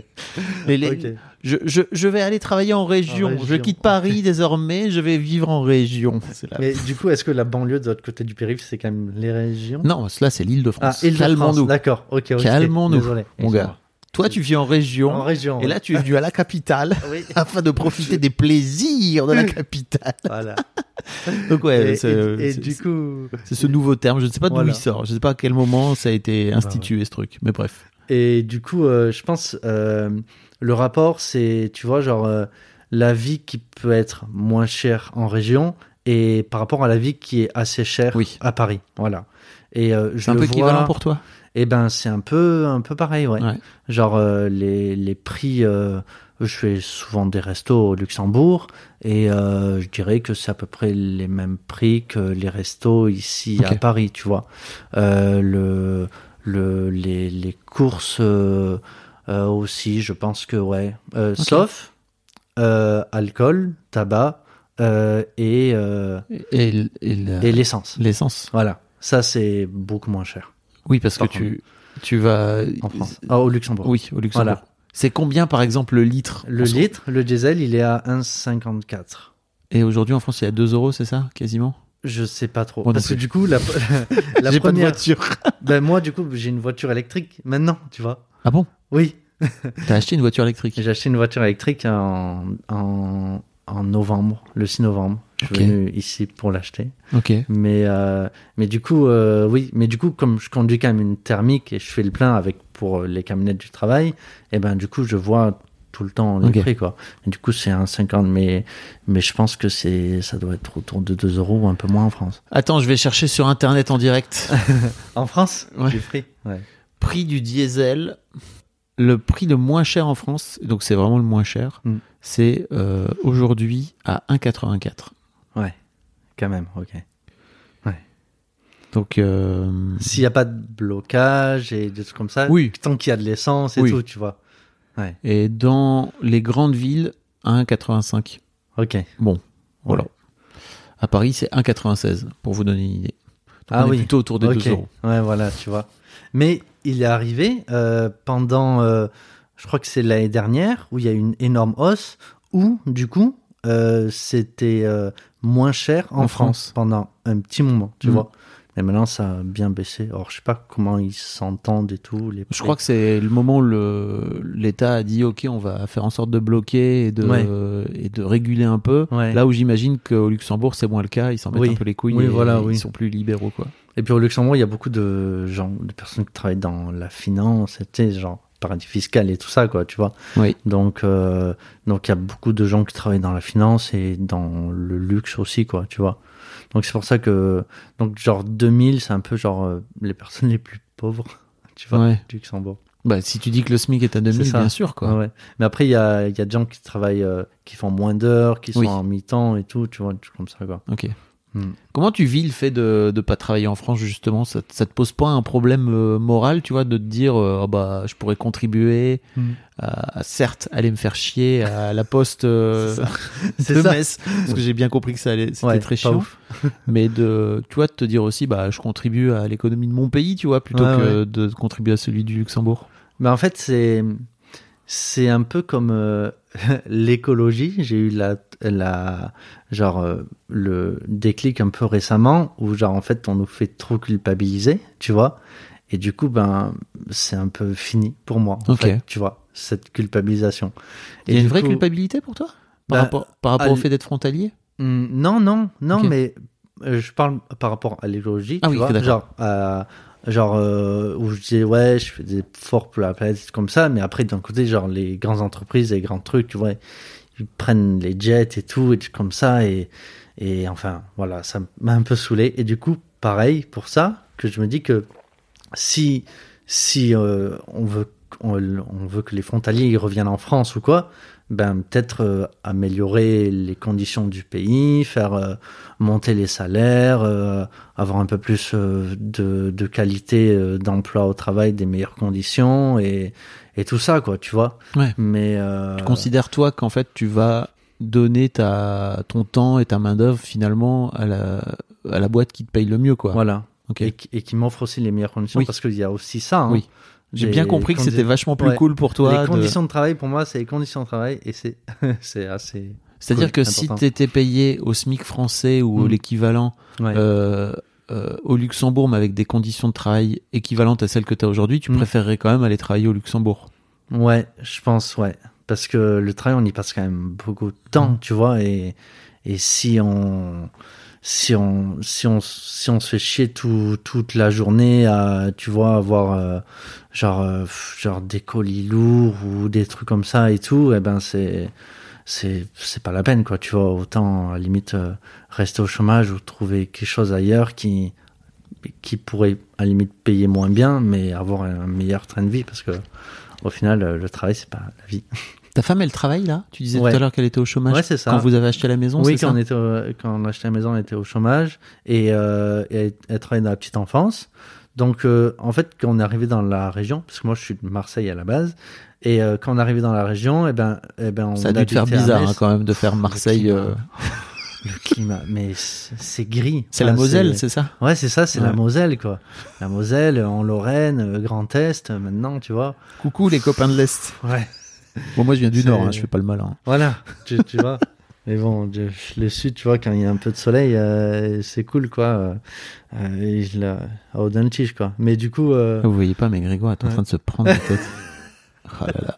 Mais les-
ok.
je, je, je vais aller travailler en région.
En
Je quitte Paris désormais. Je vais vivre en région. La-
Mais du coup, est-ce que la banlieue de l'autre côté du périph, c'est quand même les régions?
Non, cela c'est l'île de
Ah,
France.
Île-de-France.
Calmons-nous.
D'accord. Ok. ok.
Calmons-nous, mon gars. Toi, tu vis en région.
En région.
Et là, tu es venu à la capitale *laughs*
oui. *laughs*
afin de profiter des plaisirs de la capitale.
Voilà. *laughs*
Donc ouais,
et, du coup,
c'est ce nouveau terme. Je ne sais pas d'où
Voilà.
il sort. Je ne sais pas à quel moment ça a été institué ce truc. Mais bref.
Et du coup, euh, je pense euh, le rapport, c'est, tu vois, genre euh, la vie qui peut être moins chère en région et par rapport à la vie qui est assez chère
Oui.
à Paris. Voilà. Et euh, je
C'est un
le
peu
vois,
équivalent pour toi?
Eh ben, c'est un peu, un peu pareil, ouais.
Ouais.
Genre les, les prix, je fais souvent des restos au Luxembourg et je dirais que c'est à peu près les mêmes prix que les restos ici à. Paris, tu vois. Le, le, les, les courses euh, euh, aussi, je pense que ouais. Euh, Sauf alcool, tabac et,
Et, l- et le-
et l'essence.
l'essence.
Voilà, ça c'est beaucoup moins cher
Oui, parce que tu, tu vas.
en France. Ah, au Luxembourg.
Oui, au Luxembourg.
Voilà.
C'est combien, par exemple, le litre
Le litre, le diesel, il est à 1,54.
Et aujourd'hui, en France, il y a 2 euros, c'est ça, quasiment?
Je sais pas trop.
Moi
Parce que du coup, la, *laughs* la *laughs*
J'ai pas de
première.
voiture. *laughs*
ben, moi, du coup, j'ai une voiture électrique maintenant, tu vois.
Ah bon?
Oui.
T'as acheté une voiture électrique?
J'ai acheté une voiture électrique en, en, en novembre, le 6 novembre. Je suis venu ici pour l'acheter.
Ok.
Mais, euh, mais du coup, euh, oui. Mais du coup, comme je conduis quand même une thermique et je fais le plein avec pour les camionnettes du travail, et ben, du coup, je vois tout le temps les
Ok.
prix, quoi. Et du coup, c'est un 50, mais, mais je pense que c'est, ça doit être autour de 2 euros ou un peu moins en France.
Attends, je vais chercher sur Internet en direct. *laughs*
En France?
Ouais.
Les prix? Ouais.
Prix du diesel le prix le moins cher en France, donc c'est vraiment le moins cher,
Mm.
c'est euh, aujourd'hui à 1,84.
Ouais, quand même, ok.
Donc, euh,
S'il n'y a pas de blocage et des trucs comme ça,
Oui.
tant qu'il y a de l'essence et
Oui.
tout, tu vois. Ouais,
et dans les grandes villes, 1,85.
ok.
Bon, voilà.
Ouais.
À Paris, c'est 1,96 pour vous donner une idée. Donc,
Ah
on est
oui.
plutôt autour des
Ok.
2 euros.
Ouais, voilà, tu vois. Mais il est arrivé euh, pendant, euh, je crois que c'est l'année dernière, où il y a eu une énorme hausse, où du coup, euh, c'était moins cher en,
En
France.
France.
pendant un petit moment, tu
Mhm.
vois. Et maintenant, ça a bien baissé. Alors, je sais pas comment ils s'entendent et tout. Les
Je crois que c'est le moment où l'État a dit ok, on va faire en sorte de bloquer et de,
Ouais.
et de réguler un peu.
Ouais.
Là où j'imagine qu'au Luxembourg c'est moins le cas, ils s'en mettent
Oui.
un peu les couilles
Oui,
et
voilà,
ils
oui.
sont plus libéraux quoi.
Et puis au Luxembourg, il y a beaucoup de gens, de personnes qui travaillent dans la finance, genre paradis fiscal et tout ça, quoi, tu vois.
Oui.
Donc, euh, donc il y a beaucoup de gens qui travaillent dans la finance et dans le luxe aussi, quoi, tu vois. Donc c'est pour ça que, donc genre 2000, c'est un peu genre euh, les personnes *laughs* les plus pauvres, tu vois,
Ouais.
du Luxembourg.
Bah si tu dis que le SMIC est à 2000,
C'est ça.
bien sûr quoi.
Ouais. Mais après, il y a, il y a des gens qui travaillent, euh, qui font moins d'heures, qui sont
Oui.
en mi-temps et tout, tu vois, comme ça, quoi.
Ok.
Hmm.
Comment tu vis le fait de ne pas travailler en France justement? Ça, ça te pose pas un problème euh, moral, tu vois, de te dire euh, Ah bah je pourrais contribuer
Hmm.
à, à, certes aller me faire chier à la poste euh, *laughs* *laughs* de
ça.
Metz parce que j'ai bien compris que ça allait c'était
Ouais,
très chiant. *laughs* mais de tu vois de te dire aussi bah je contribue à l'économie de mon pays tu vois plutôt
Ouais,
que de contribuer à celui du Luxembourg
Mais en fait, c'est c'est un peu comme euh, *laughs* l'écologie. J'ai eu la la genre euh, le déclic un peu récemment où genre en fait on nous fait trop culpabiliser, tu vois. Et du coup, ben c'est un peu fini pour moi. En fait, tu vois cette culpabilisation.
il y a une vraie
coup-
culpabilité pour toi? Par
Bah,
rapport par rapport au fait d'être frontalier?
Hmm, Non, non, non, mais euh, je parle par rapport à l'écologie,
Ah
tu
oui,
vois, genre, euh, genre euh, où je disais ouais, je fais des pour la planète comme ça, mais après d'un côté, genre les grandes entreprises, les grands trucs, tu vois, ils prennent les jets et tout, et comme ça, et et enfin voilà, ça m'a un peu saoulé, et du coup, pareil pour ça, que je me dis que si si euh, on veut on, veut que les frontaliers reviennent en France ou quoi, ben peut-être euh, améliorer les conditions du pays, faire euh, monter les salaires, euh, avoir un peu plus de, de qualité d'emploi au travail, des meilleures conditions et, et tout ça quoi, tu vois.
Ouais.
Mais
tu considères toi qu'en fait tu vas donner ta ton temps et ta main d'œuvre finalement à la à la boîte qui te paye le mieux quoi
voilà.
ok
Et, qui- et qui m'offre aussi les meilleures conditions
Oui.
parce qu'il y a aussi ça. hein.
Oui. J'ai bien compris que c'était vachement plus
Ouais.
cool pour toi
les conditions de travail pour moi c'est les conditions de travail et c'est *laughs* c'est assez
c'est-à-dire
cool,
que si tu étais payé au SMIC français ou
Mm.
l'équivalent
ouais.
euh, euh, au Luxembourg, mais avec des conditions de travail équivalentes à celles que tu as aujourd'hui, tu
Mm.
préférerais quand même aller travailler au Luxembourg.
Ouais, je pense, ouais. Parce que le travail, on y passe quand même beaucoup de temps,
Mm.
tu vois, et, et si on, si on, si on, si on se fait chier tout, toute la journée à, tu vois, avoir, euh, genre, euh, genre des colis lourds ou des trucs comme ça et tout, eh ben, c'est, c'est, c'est pas la peine, quoi, tu vois. Autant, à limite, euh, rester au chômage ou trouver quelque chose ailleurs qui, qui pourrait, à limite, payer moins bien, mais avoir un meilleur train de vie parce que, au final, le travail, c'est pas la vie. *laughs*
Ta femme, elle travaille là? Tu disais
Ouais.
tout à l'heure qu'elle était au chômage
Ouais, c'est ça.
quand vous avez acheté la maison,
oui,
c'est
quand
ça
on, était au- quand on a acheté la maison, on était au chômage et, euh, et elle, elle travaillait dans la petite enfance. Donc, euh, en fait, quand on est arrivé dans la région, parce que moi, je suis de Marseille à la base, et euh, quand on est arrivé dans la région, eh ben, eh ben, on
Ça a dû te faire bizarre hein, quand même de faire
Le
Marseille. *laughs*
Le climat, mais c'est gris.
C'est
Enfin,
la Moselle, c'est ça?
Ouais, c'est ça, c'est la. Moselle, quoi. La Moselle, en Lorraine, Grand Est, maintenant, tu vois.
Coucou les copains de l'Est.
Ouais.
Bon, moi je viens du Nord, hein, je fais pas le malin.
Voilà, tu, tu *laughs* vois. Mais bon, je- le sud, tu vois, quand il y a un peu de soleil, euh, c'est cool, quoi. Euh, euh, et je la- à Audentige, quoi. Mais du coup, euh,
Vous voyez pas, mais Grégoire est en
Ouais.
train de se prendre la tête. *laughs* Oh là là.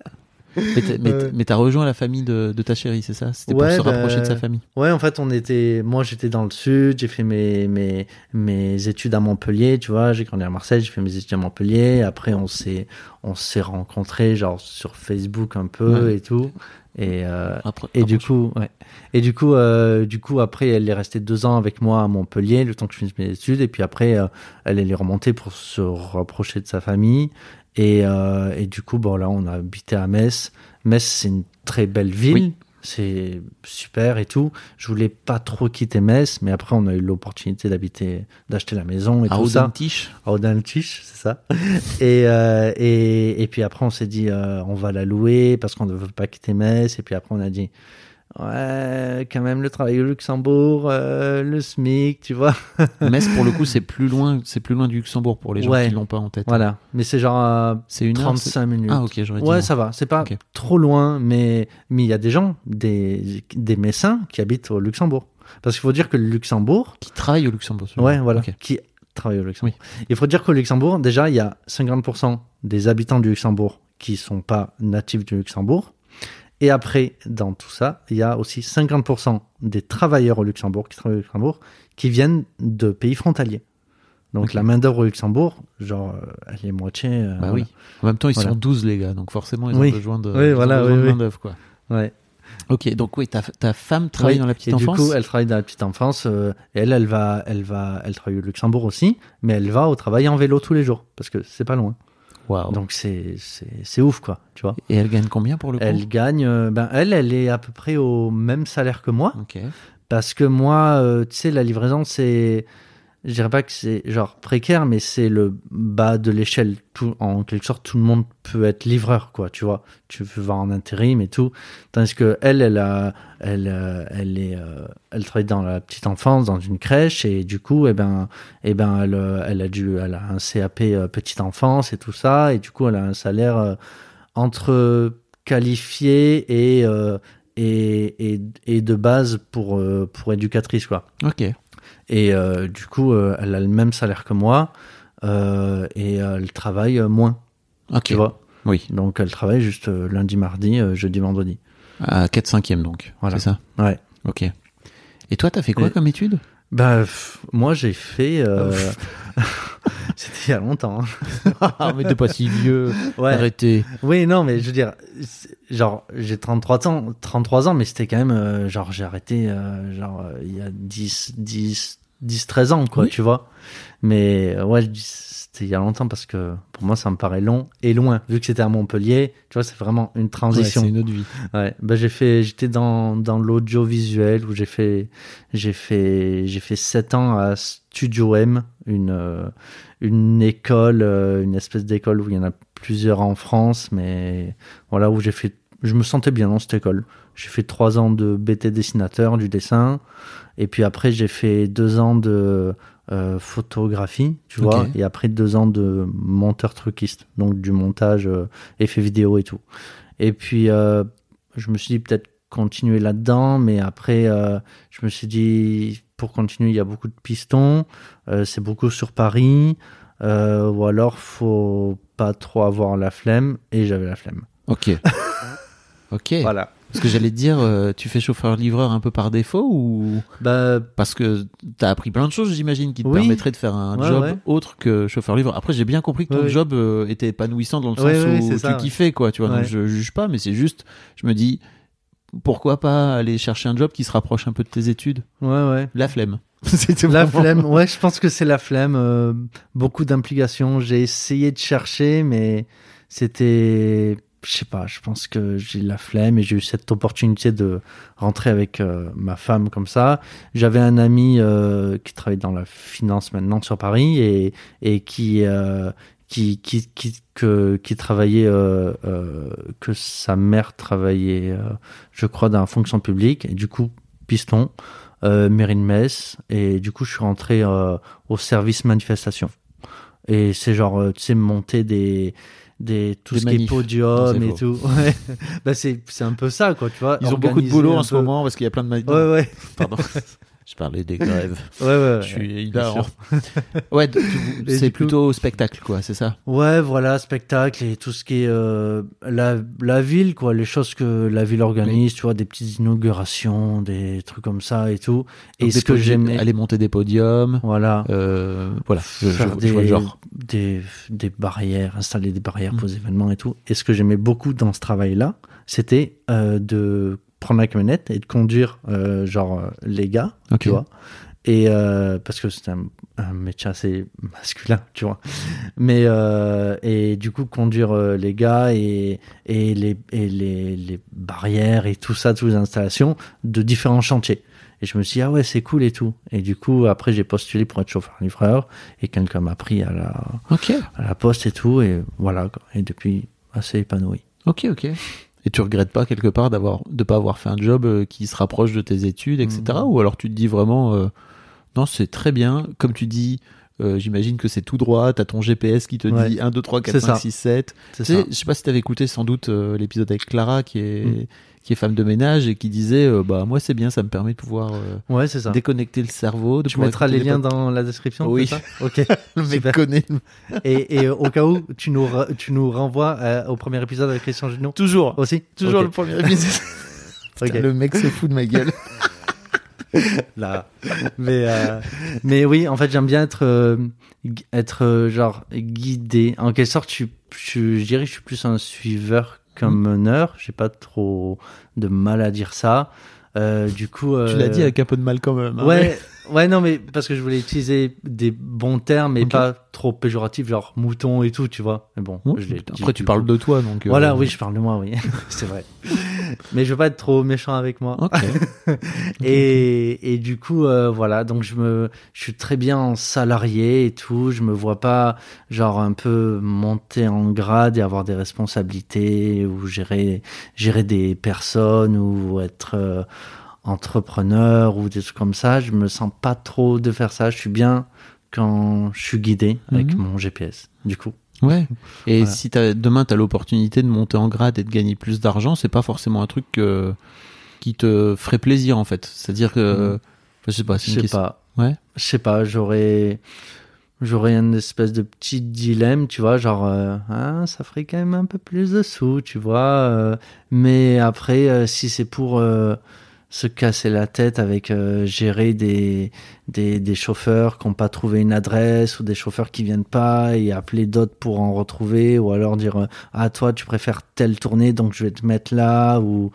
Mais t'as- rejoint la famille de, de ta chérie, c'est ça? C'était
Ouais,
pour se rapprocher
bah,
de sa famille?
ouais, en fait, on était, moi, j'étais dans le sud, j'ai fait mes, mes, mes études à Montpellier, tu vois. J'ai grandi à Marseille, j'ai fait mes études à Montpellier. Après, on s'est, on s'est rencontrés, genre, sur Facebook un peu
Ouais.
et tout. Et, euh,
Après-
Et du coup, ouais. Et du coup, euh, du coup, après, elle est restée deux ans avec moi à Montpellier, le temps que je finisse mes études. Et puis après, euh, elle elle est remontée pour se rapprocher de sa famille. Et, euh, et du coup, bon, là, on a habité à Metz. Metz, c'est une très belle ville.
Oui.
C'est super et tout. Je voulais pas trop quitter Metz, mais après, on a eu l'opportunité d'habiter, d'acheter la maison et
À
tout ça. À c'est ça. *laughs* et, euh, et, et puis après, on s'est dit, euh, on va la louer parce qu'on ne veut pas quitter Metz. Et puis après, on a dit, ouais, quand même, le travail au Luxembourg, euh, le SMIC, tu vois. *laughs*
Metz, pour le coup, c'est *laughs* plus loin, c'est plus loin du Luxembourg pour les gens
Ouais.
qui l'ont pas en tête.
Voilà. Mais c'est genre euh,
C'est une heure, c'est-
35 minutes.
Ah, ok, j'aurais dit.
Ouais,
non.
ça va. C'est pas trop loin, mais mais il y a des gens, des des Messins qui habitent au Luxembourg. Parce qu'il faut dire que le Luxembourg,
Qui travaille au Luxembourg.
ouais, voilà, qui travaille au Luxembourg. Il faut dire qu'au Luxembourg, déjà, il y a 50% des habitants du Luxembourg qui sont pas natifs du Luxembourg. Et après, dans tout ça, il y a aussi 50% des travailleurs au Luxembourg qui travaillent au Luxembourg qui viennent de pays frontaliers. Donc la main d'œuvre au Luxembourg, genre, euh, elle est moitié. euh,
Bah
voilà.
oui. En même temps, ils
Voilà.
sont 12, les gars. Donc forcément, ils ont
Oui.
besoin de,
Oui, voilà, oui,
de main-d'œuvre, quoi.
Ouais.
Ok, donc oui, ta, ta femme travaille
Oui,
dans la petite
et
enfance.
Du coup, elle travaille dans la petite enfance. euh, et elle, elle va, elle va, elle travaille au Luxembourg aussi, mais elle va au travail en vélo tous les jours parce que c'est pas loin. Donc c'est, c'est, c'est ouf quoi, tu vois.
Et elle gagne combien pour le coup?
Elle gagne, euh, ben elle, elle est à peu près au même salaire que moi. Parce que moi, euh, tu sais, la livraison c'est, je dirais pas que c'est genre précaire, mais c'est le bas de l'échelle. Tout, en quelque sorte, tout le monde peut être livreur, quoi, tu vois. Tu vas en intérim et tout. Tandis que elle, elle a, elle, euh, elle est, euh, elle travaille dans la petite enfance, dans une crèche, et du coup, eh ben, eh ben, elle, euh, elle a dû, elle a un CAP petite enfance et tout ça, et du coup, elle a un salaire entre qualifié et, et, et, et de base pour, pour éducatrice, quoi.
Ok.
Et euh, du coup, euh, elle a le même salaire que moi euh, et elle travaille moins,
Ok.
tu vois?
Oui.
Donc elle travaille juste lundi, mardi, jeudi, vendredi.
À 4 5 donc.
Voilà.
C'est ça?
Ouais.
Ok. Et toi, t'as fait quoi
Et-
comme étude?
Bah, pff, moi j'ai fait. *laughs* *laughs* C'était il y a longtemps. hein.
Ah, mais t'es pas si vieux. *laughs*
Ouais.
Arrêtez.
Oui, non, mais je veux dire, genre, j'ai 33 ans, 33 ans, mais c'était quand même, euh, genre, j'ai arrêté, euh, genre, il y a 10, 10, 10, 13 ans, quoi,
Oui.
tu vois. Mais, euh, ouais, c'était il y a longtemps parce que pour moi, ça me paraît long et loin. Vu que c'était à Montpellier, tu vois, c'est vraiment une
Ouais,
transition.
c'est une autre vie.
Ouais, bah j'ai fait, j'étais dans dans l'audiovisuel où j'ai fait, j'ai fait, j'ai fait sept ans à Studio M, une euh, une école, euh, une espèce d'école où il y en a plusieurs en France, mais voilà où j'ai fait, je me sentais bien dans cette école. J'ai fait trois ans de BT dessinateur du dessin, et puis après j'ai fait deux ans de euh, photographie, tu vois, et après deux ans de monteur truquiste, donc du montage, euh, effets vidéo et tout. Et puis, euh, je me suis dit peut-être continuer là-dedans, mais après, euh, je me suis dit, pour continuer, il y a beaucoup de pistons, c'est beaucoup sur Paris, ou alors faut pas trop avoir la flemme, et j'avais la flemme.
Ok. *laughs* ok.
Voilà.
Parce que j'allais te dire, euh, tu fais chauffeur-livreur un peu par défaut ou
Bah,
parce que t'as appris plein de choses, j'imagine, qui te
Oui.
permettraient de faire un
Ouais,
job
ouais.
autre que chauffeur-livreur. Après, j'ai bien compris que ton
Ouais,
job euh, était épanouissant dans le sens où tu
ça,
kiffais, quoi. Tu vois, donc je juge pas, mais c'est juste, je me dis, pourquoi pas aller chercher un job qui se rapproche un peu de tes études?
Ouais, ouais.
La flemme. *laughs*
La flemme, ouais, je pense que c'est la flemme. euh, beaucoup d'implications. J'ai essayé de chercher, mais c'était, je sais pas. Je pense que j'ai la flemme et j'ai eu cette opportunité de rentrer avec euh, ma femme comme ça. J'avais un ami euh, qui travaille dans la finance maintenant sur Paris et qui euh, qui qui qui que, qui travaillait que sa mère travaillait, je crois, dans la fonction publique du coup piston de Metz et du coup je suis rentré au service manifestation et c'est genre tu sais monter des des tout
Des
ce qui est
manifs.
podium et tout ouais. *laughs* bah c'est c'est un peu ça quoi tu vois
Ils ont beaucoup de boulot en ce moment parce qu'il y a plein de ma-
ouais ouais
Pardon. *laughs* Je parlais des grèves. *laughs*
ouais ouais
Je suis hilarant.
sûr. *laughs*
Ouais, c'est
coup-
plutôt spectacle, quoi, c'est ça?
Ouais, voilà, spectacle et tout ce qui est euh, la, la ville, quoi, les choses que la ville organise, tu vois, des petites inaugurations, des trucs comme ça et tout. Et ce
des
que j'aimais,
Aller monter des podiums.
voilà,
Euh, voilà, je, je-
faire
je
des,
vois le genre.
des, des barrières, installer des barrières
Mm.
pour les événements et tout. Et ce que j'aimais beaucoup dans ce travail-là, c'était euh, de prendre la camionnette et de conduire, euh, genre, euh, les gars, tu vois, Et euh, parce que c'est un, un métier assez masculin, tu vois. Mais euh, et du coup conduire les gars et et les et les, les barrières et tout ça, toutes les installations de différents chantiers. Et je me suis dit, ah ouais, c'est cool et tout. Et du coup, après, j'ai postulé pour être chauffeur-livreur et quelqu'un m'a pris à la,
Ok.
à la poste et tout. Et voilà. Et depuis, assez épanoui.
Ok, ok. Et tu regrettes pas quelque part d'avoir de pas avoir fait un job euh, qui se rapproche de tes études, etc.
Mhm.
Ou alors tu te dis vraiment, euh, non, c'est très bien. Comme tu dis, euh, j'imagine que c'est tout droit. T'as ton GPS qui te
Ouais.
dit 1, 2, 3, 4,
C'est
5,
ça.
6, 7.
C'est
Tu sais,
ça.
je sais pas si t'avais écouté sans doute euh, l'épisode avec Clara qui est
Mm.
Qui est femme de ménage et qui disait euh, bah moi c'est bien ça me permet de pouvoir euh,
Ouais, ça.
déconnecter le cerveau de
Tu mettras les liens dans la description
Oui.
ça Ok. *laughs*
le connaît
Et, et au cas où, tu nous, tu nous renvoies euh, au premier épisode avec Christian Junot
toujours
aussi
toujours le premier épisode *laughs* Putain, le mec se fout de ma gueule *laughs*
là. Mais, euh, mais oui, en fait, j'aime bien être, euh, être euh, genre guidé. En quelque sorte, je, je dirais que je suis plus un suiveur qu'un
Mm.
meneur. J'ai pas trop de mal à dire ça. Euh, du coup,
tu l'as
euh,
dit avec un peu de mal quand même hein,
Ouais, *laughs* ouais, non, mais parce que je voulais utiliser des bons termes,
Ok.
pas trop péjoratifs, genre mouton et tout, tu vois. Mais bon, je dit,
après tu parles
coup.
de toi donc euh,
Voilà, oui, je parle de moi, oui, *laughs* c'est vrai. mais je veux pas être trop méchant avec moi. *laughs* Et, et du coup, euh, voilà, donc je me, je suis très bien en salarié et tout. Je me vois pas, genre, un peu monter en grade et avoir des responsabilités ou gérer, gérer des personnes ou être euh, entrepreneur ou des trucs comme ça. Je me sens pas trop de faire ça. Je suis bien quand je suis guidé avec
Mhm.
mon GPS, du coup.
Ouais. Et
Voilà.
si t'as, demain tu as l'opportunité de monter en grade et de gagner plus d'argent, c'est pas forcément un truc qui te ferait plaisir en fait. C'est-à-dire que,
Mhm.
je sais pas,
Je sais pas.
Ouais.
Je sais pas, j'aurais j'aurais une espèce de petit dilemme, tu vois, genre euh, ah, ça ferait quand même un peu plus de sous, tu vois. euh, mais après euh, si c'est pour se casser la tête avec euh, gérer des, des chauffeurs qui n'ont pas trouvé une adresse ou des chauffeurs qui viennent pas et appeler d'autres pour en retrouver ou alors dire euh, ah toi tu préfères telle tournée donc je vais te mettre là ou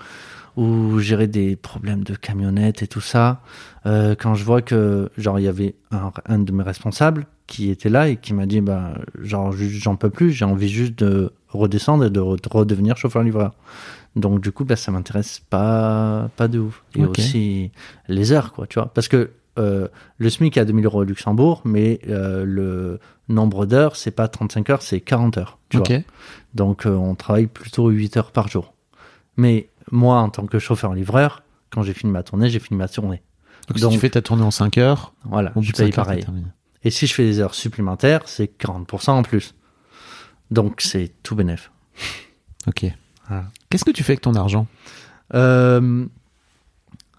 ou gérer des problèmes de camionnette et tout ça. Euh, quand je vois que genre il y avait un, un de mes responsables qui était là et qui m'a dit bah genre j'en peux plus j'ai envie juste de redescendre et de re- redevenir chauffeur livreur donc du coup bah ça m'intéresse pas pas de ouf. Et aussi les heures quoi tu vois. Parce que euh, le SMIC est à 2000 euros au Luxembourg mais euh, le nombre d'heures c'est pas 35 heures c'est 40 heures tu vois. Donc euh, on travaille plutôt 8 heures par jour. Mais moi en tant que chauffeur livreur quand j'ai fini ma tournée j'ai fini ma tournée.
Donc, si
Donc-
tu fais ta tournée en 5 heures,
voilà je
de
paye
5 heures,
pareil. Et si je fais des heures supplémentaires, c'est 40% en plus. Donc c'est tout bénef.
Ok.
Voilà.
Qu'est-ce que tu fais avec ton argent?
Euh,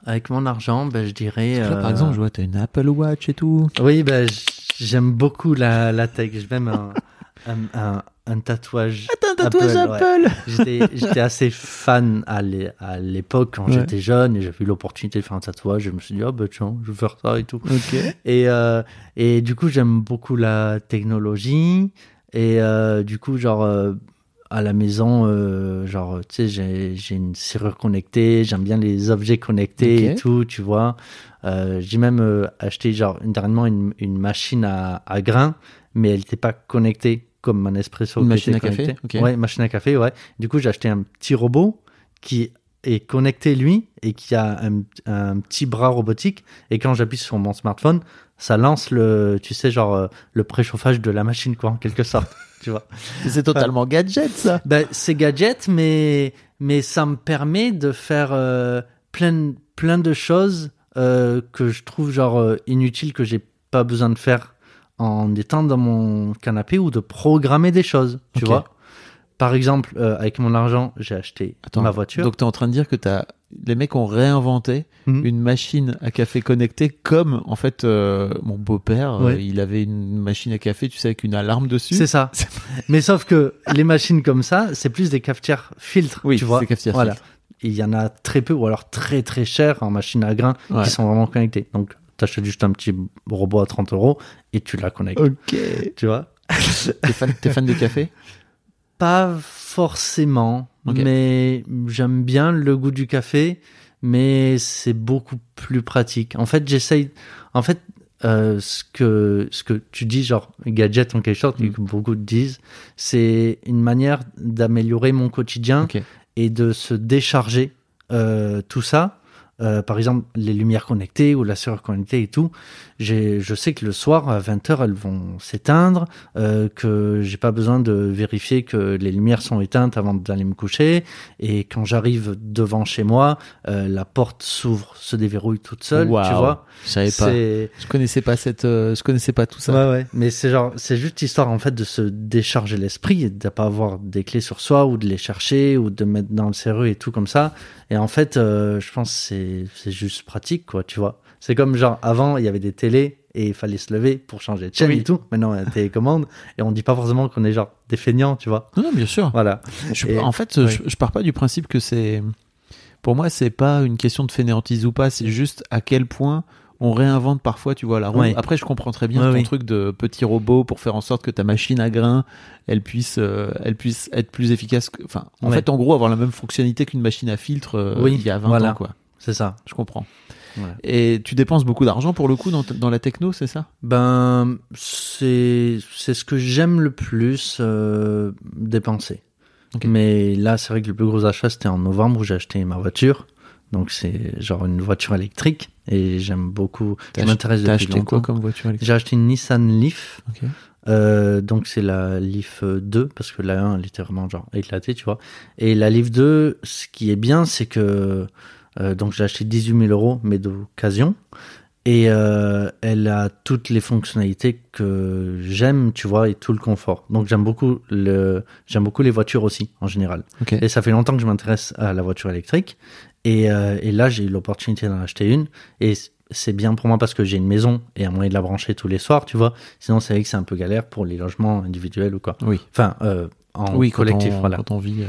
avec mon argent, ben, je dirais...
Là, Par
euh,
exemple, je vois, t'as une Apple Watch et tout.
Oui, ben, j'aime beaucoup la, la tech. J'ai même *laughs* un, un, un, un tatouage.
T'as un tatouage
Apple, *laughs* J'étais j'étais assez fan à l'é- à l'époque quand
Ouais.
j'étais jeune et j'ai eu l'opportunité de faire un tatouage. Je me suis dit, oh ben tiens, je vais faire ça et tout. Et, euh, et du coup, j'aime beaucoup la technologie. Et euh, du coup, genre, euh, à la maison, genre, tu sais, j'ai une serrure connectée, j'aime bien les objets connectés et tout, tu vois. J'ai même acheté, genre, dernièrement, une, une machine à, à grains, mais elle n'était pas connectée comme un espresso.
Une machine à café,
connecté.
ok.
Ouais, machine à café, ouais. Du coup, j'ai acheté un petit robot qui est connecté, lui, et qui a un, un petit bras robotique. Et quand j'appuie sur mon smartphone, ça lance le, tu sais, genre, euh, le préchauffage de la machine, quoi, en quelque sorte. *laughs* tu vois.
C'est totalement gadget, ça. *laughs*
Ben, c'est gadget, mais, mais ça me permet de faire euh, plein, plein de choses euh, que je trouve, genre, inutiles, que j'ai pas besoin de faire en étant dans mon canapé ou de programmer des choses, tu vois. Par exemple, euh, avec mon argent, j'ai acheté
Attends,
ma voiture.
Donc, t'es en train de dire que t'as... les mecs ont réinventé
Mhm.
une machine à café connectée comme, en fait, euh, mon beau-père, euh, il avait une machine à café, tu sais, avec une alarme dessus.
C'est ça. *laughs* Mais sauf que les machines comme ça, c'est plus des cafetières filtres,
Oui,
tu vois.
c'est cafetière
Voilà.
filtre.
Il y en a très peu ou alors très très cher en machine à grains
Ouais.
qui sont vraiment connectés. Donc, t'achètes juste un petit robot à 30 euros et tu la connectes.
Ok.
Tu vois *laughs*
T'es fan, t'es fan de café?
Pas forcément, mais j'aime bien le goût du café. mais c'est beaucoup plus pratique. En fait, j'essaye. En fait, euh, ce que ce que tu dis, genre gadget en quelque sorte,
Mm.
que beaucoup disent, c'est une manière d'améliorer mon quotidien et de se décharger euh, tout ça. Euh, par exemple, les lumières connectées ou la serrure connectée et tout. Je sais que le soir à 20h elles vont s'éteindre, euh, que j'ai pas besoin de vérifier que les lumières sont éteintes avant d'aller me coucher. Et quand j'arrive devant chez moi, euh, la porte s'ouvre, se déverrouille toute seule. Tu vois,
Je savais pas. Je connaissais pas cette, je connaissais pas tout ça.
Ouais, ouais. Mais c'est genre, c'est juste histoire en fait de se décharger l'esprit et de pas avoir des clés sur soi ou de les chercher ou de mettre dans le serrure et tout comme ça. Et en fait, je pense que c'est c'est juste pratique quoi, tu vois. C'est comme genre avant, il y avait des télés et il fallait se lever pour changer de chaîne
Oui.
et tout. Maintenant, il y a télécommande et on dit pas forcément qu'on est genre des feignants, tu vois.
Non, non, bien sûr.
Voilà.
Je-
Et-
en fait, je, je pars pas du principe que c'est. Pour moi, c'est pas une question de fainéantise ou pas. C'est juste à quel point on réinvente parfois, tu vois, la roue.
Ouais.
Après, je comprends très bien
Ouais,
ton
oui.
truc de petit robot pour faire en sorte que ta machine à grains, elle puisse, euh, elle puisse être plus efficace. que- Enfin, en
Ouais.
fait, en gros, avoir la même fonctionnalité qu'une machine à filtre euh,
Oui,
il y a 20
voilà.
ans, quoi.
C'est ça.
Je comprends. Et tu dépenses beaucoup d'argent pour le coup dans, dans la techno, c'est ça?
Ben, c'est ce que j'aime le plus euh, dépenser. Mais là, c'est vrai que le plus gros achat, c'était en novembre où j'ai acheté ma voiture. Donc, c'est genre une voiture électrique. Et j'aime beaucoup. Je m'intéresse depuis
acheté quoi
longtemps.
comme voiture électrique?
J'ai acheté une Nissan Leaf. Euh, donc, c'est la Leaf 2. Parce que la 1, elle était vraiment genre éclatée, tu vois. Et la Leaf 2, ce qui est bien, c'est que. Euh, donc, j'ai acheté 18 000 euros, mais d'occasion. Et euh, elle a toutes les fonctionnalités que j'aime, tu vois, et tout le confort. Donc j'aime beaucoup le, j'aime beaucoup les voitures aussi en général. Et ça fait longtemps que je m'intéresse à la voiture électrique. Et, euh, et là j'ai eu l'opportunité d'en acheter une. Et c'est bien pour moi parce que j'ai une maison et un moyen de la brancher tous les soirs, tu vois. Sinon c'est vrai que c'est un peu galère pour les logements individuels ou quoi.
Oui.
Enfin, euh, en
oui, quand
collectif,
on,
voilà.
quand on vit. euh,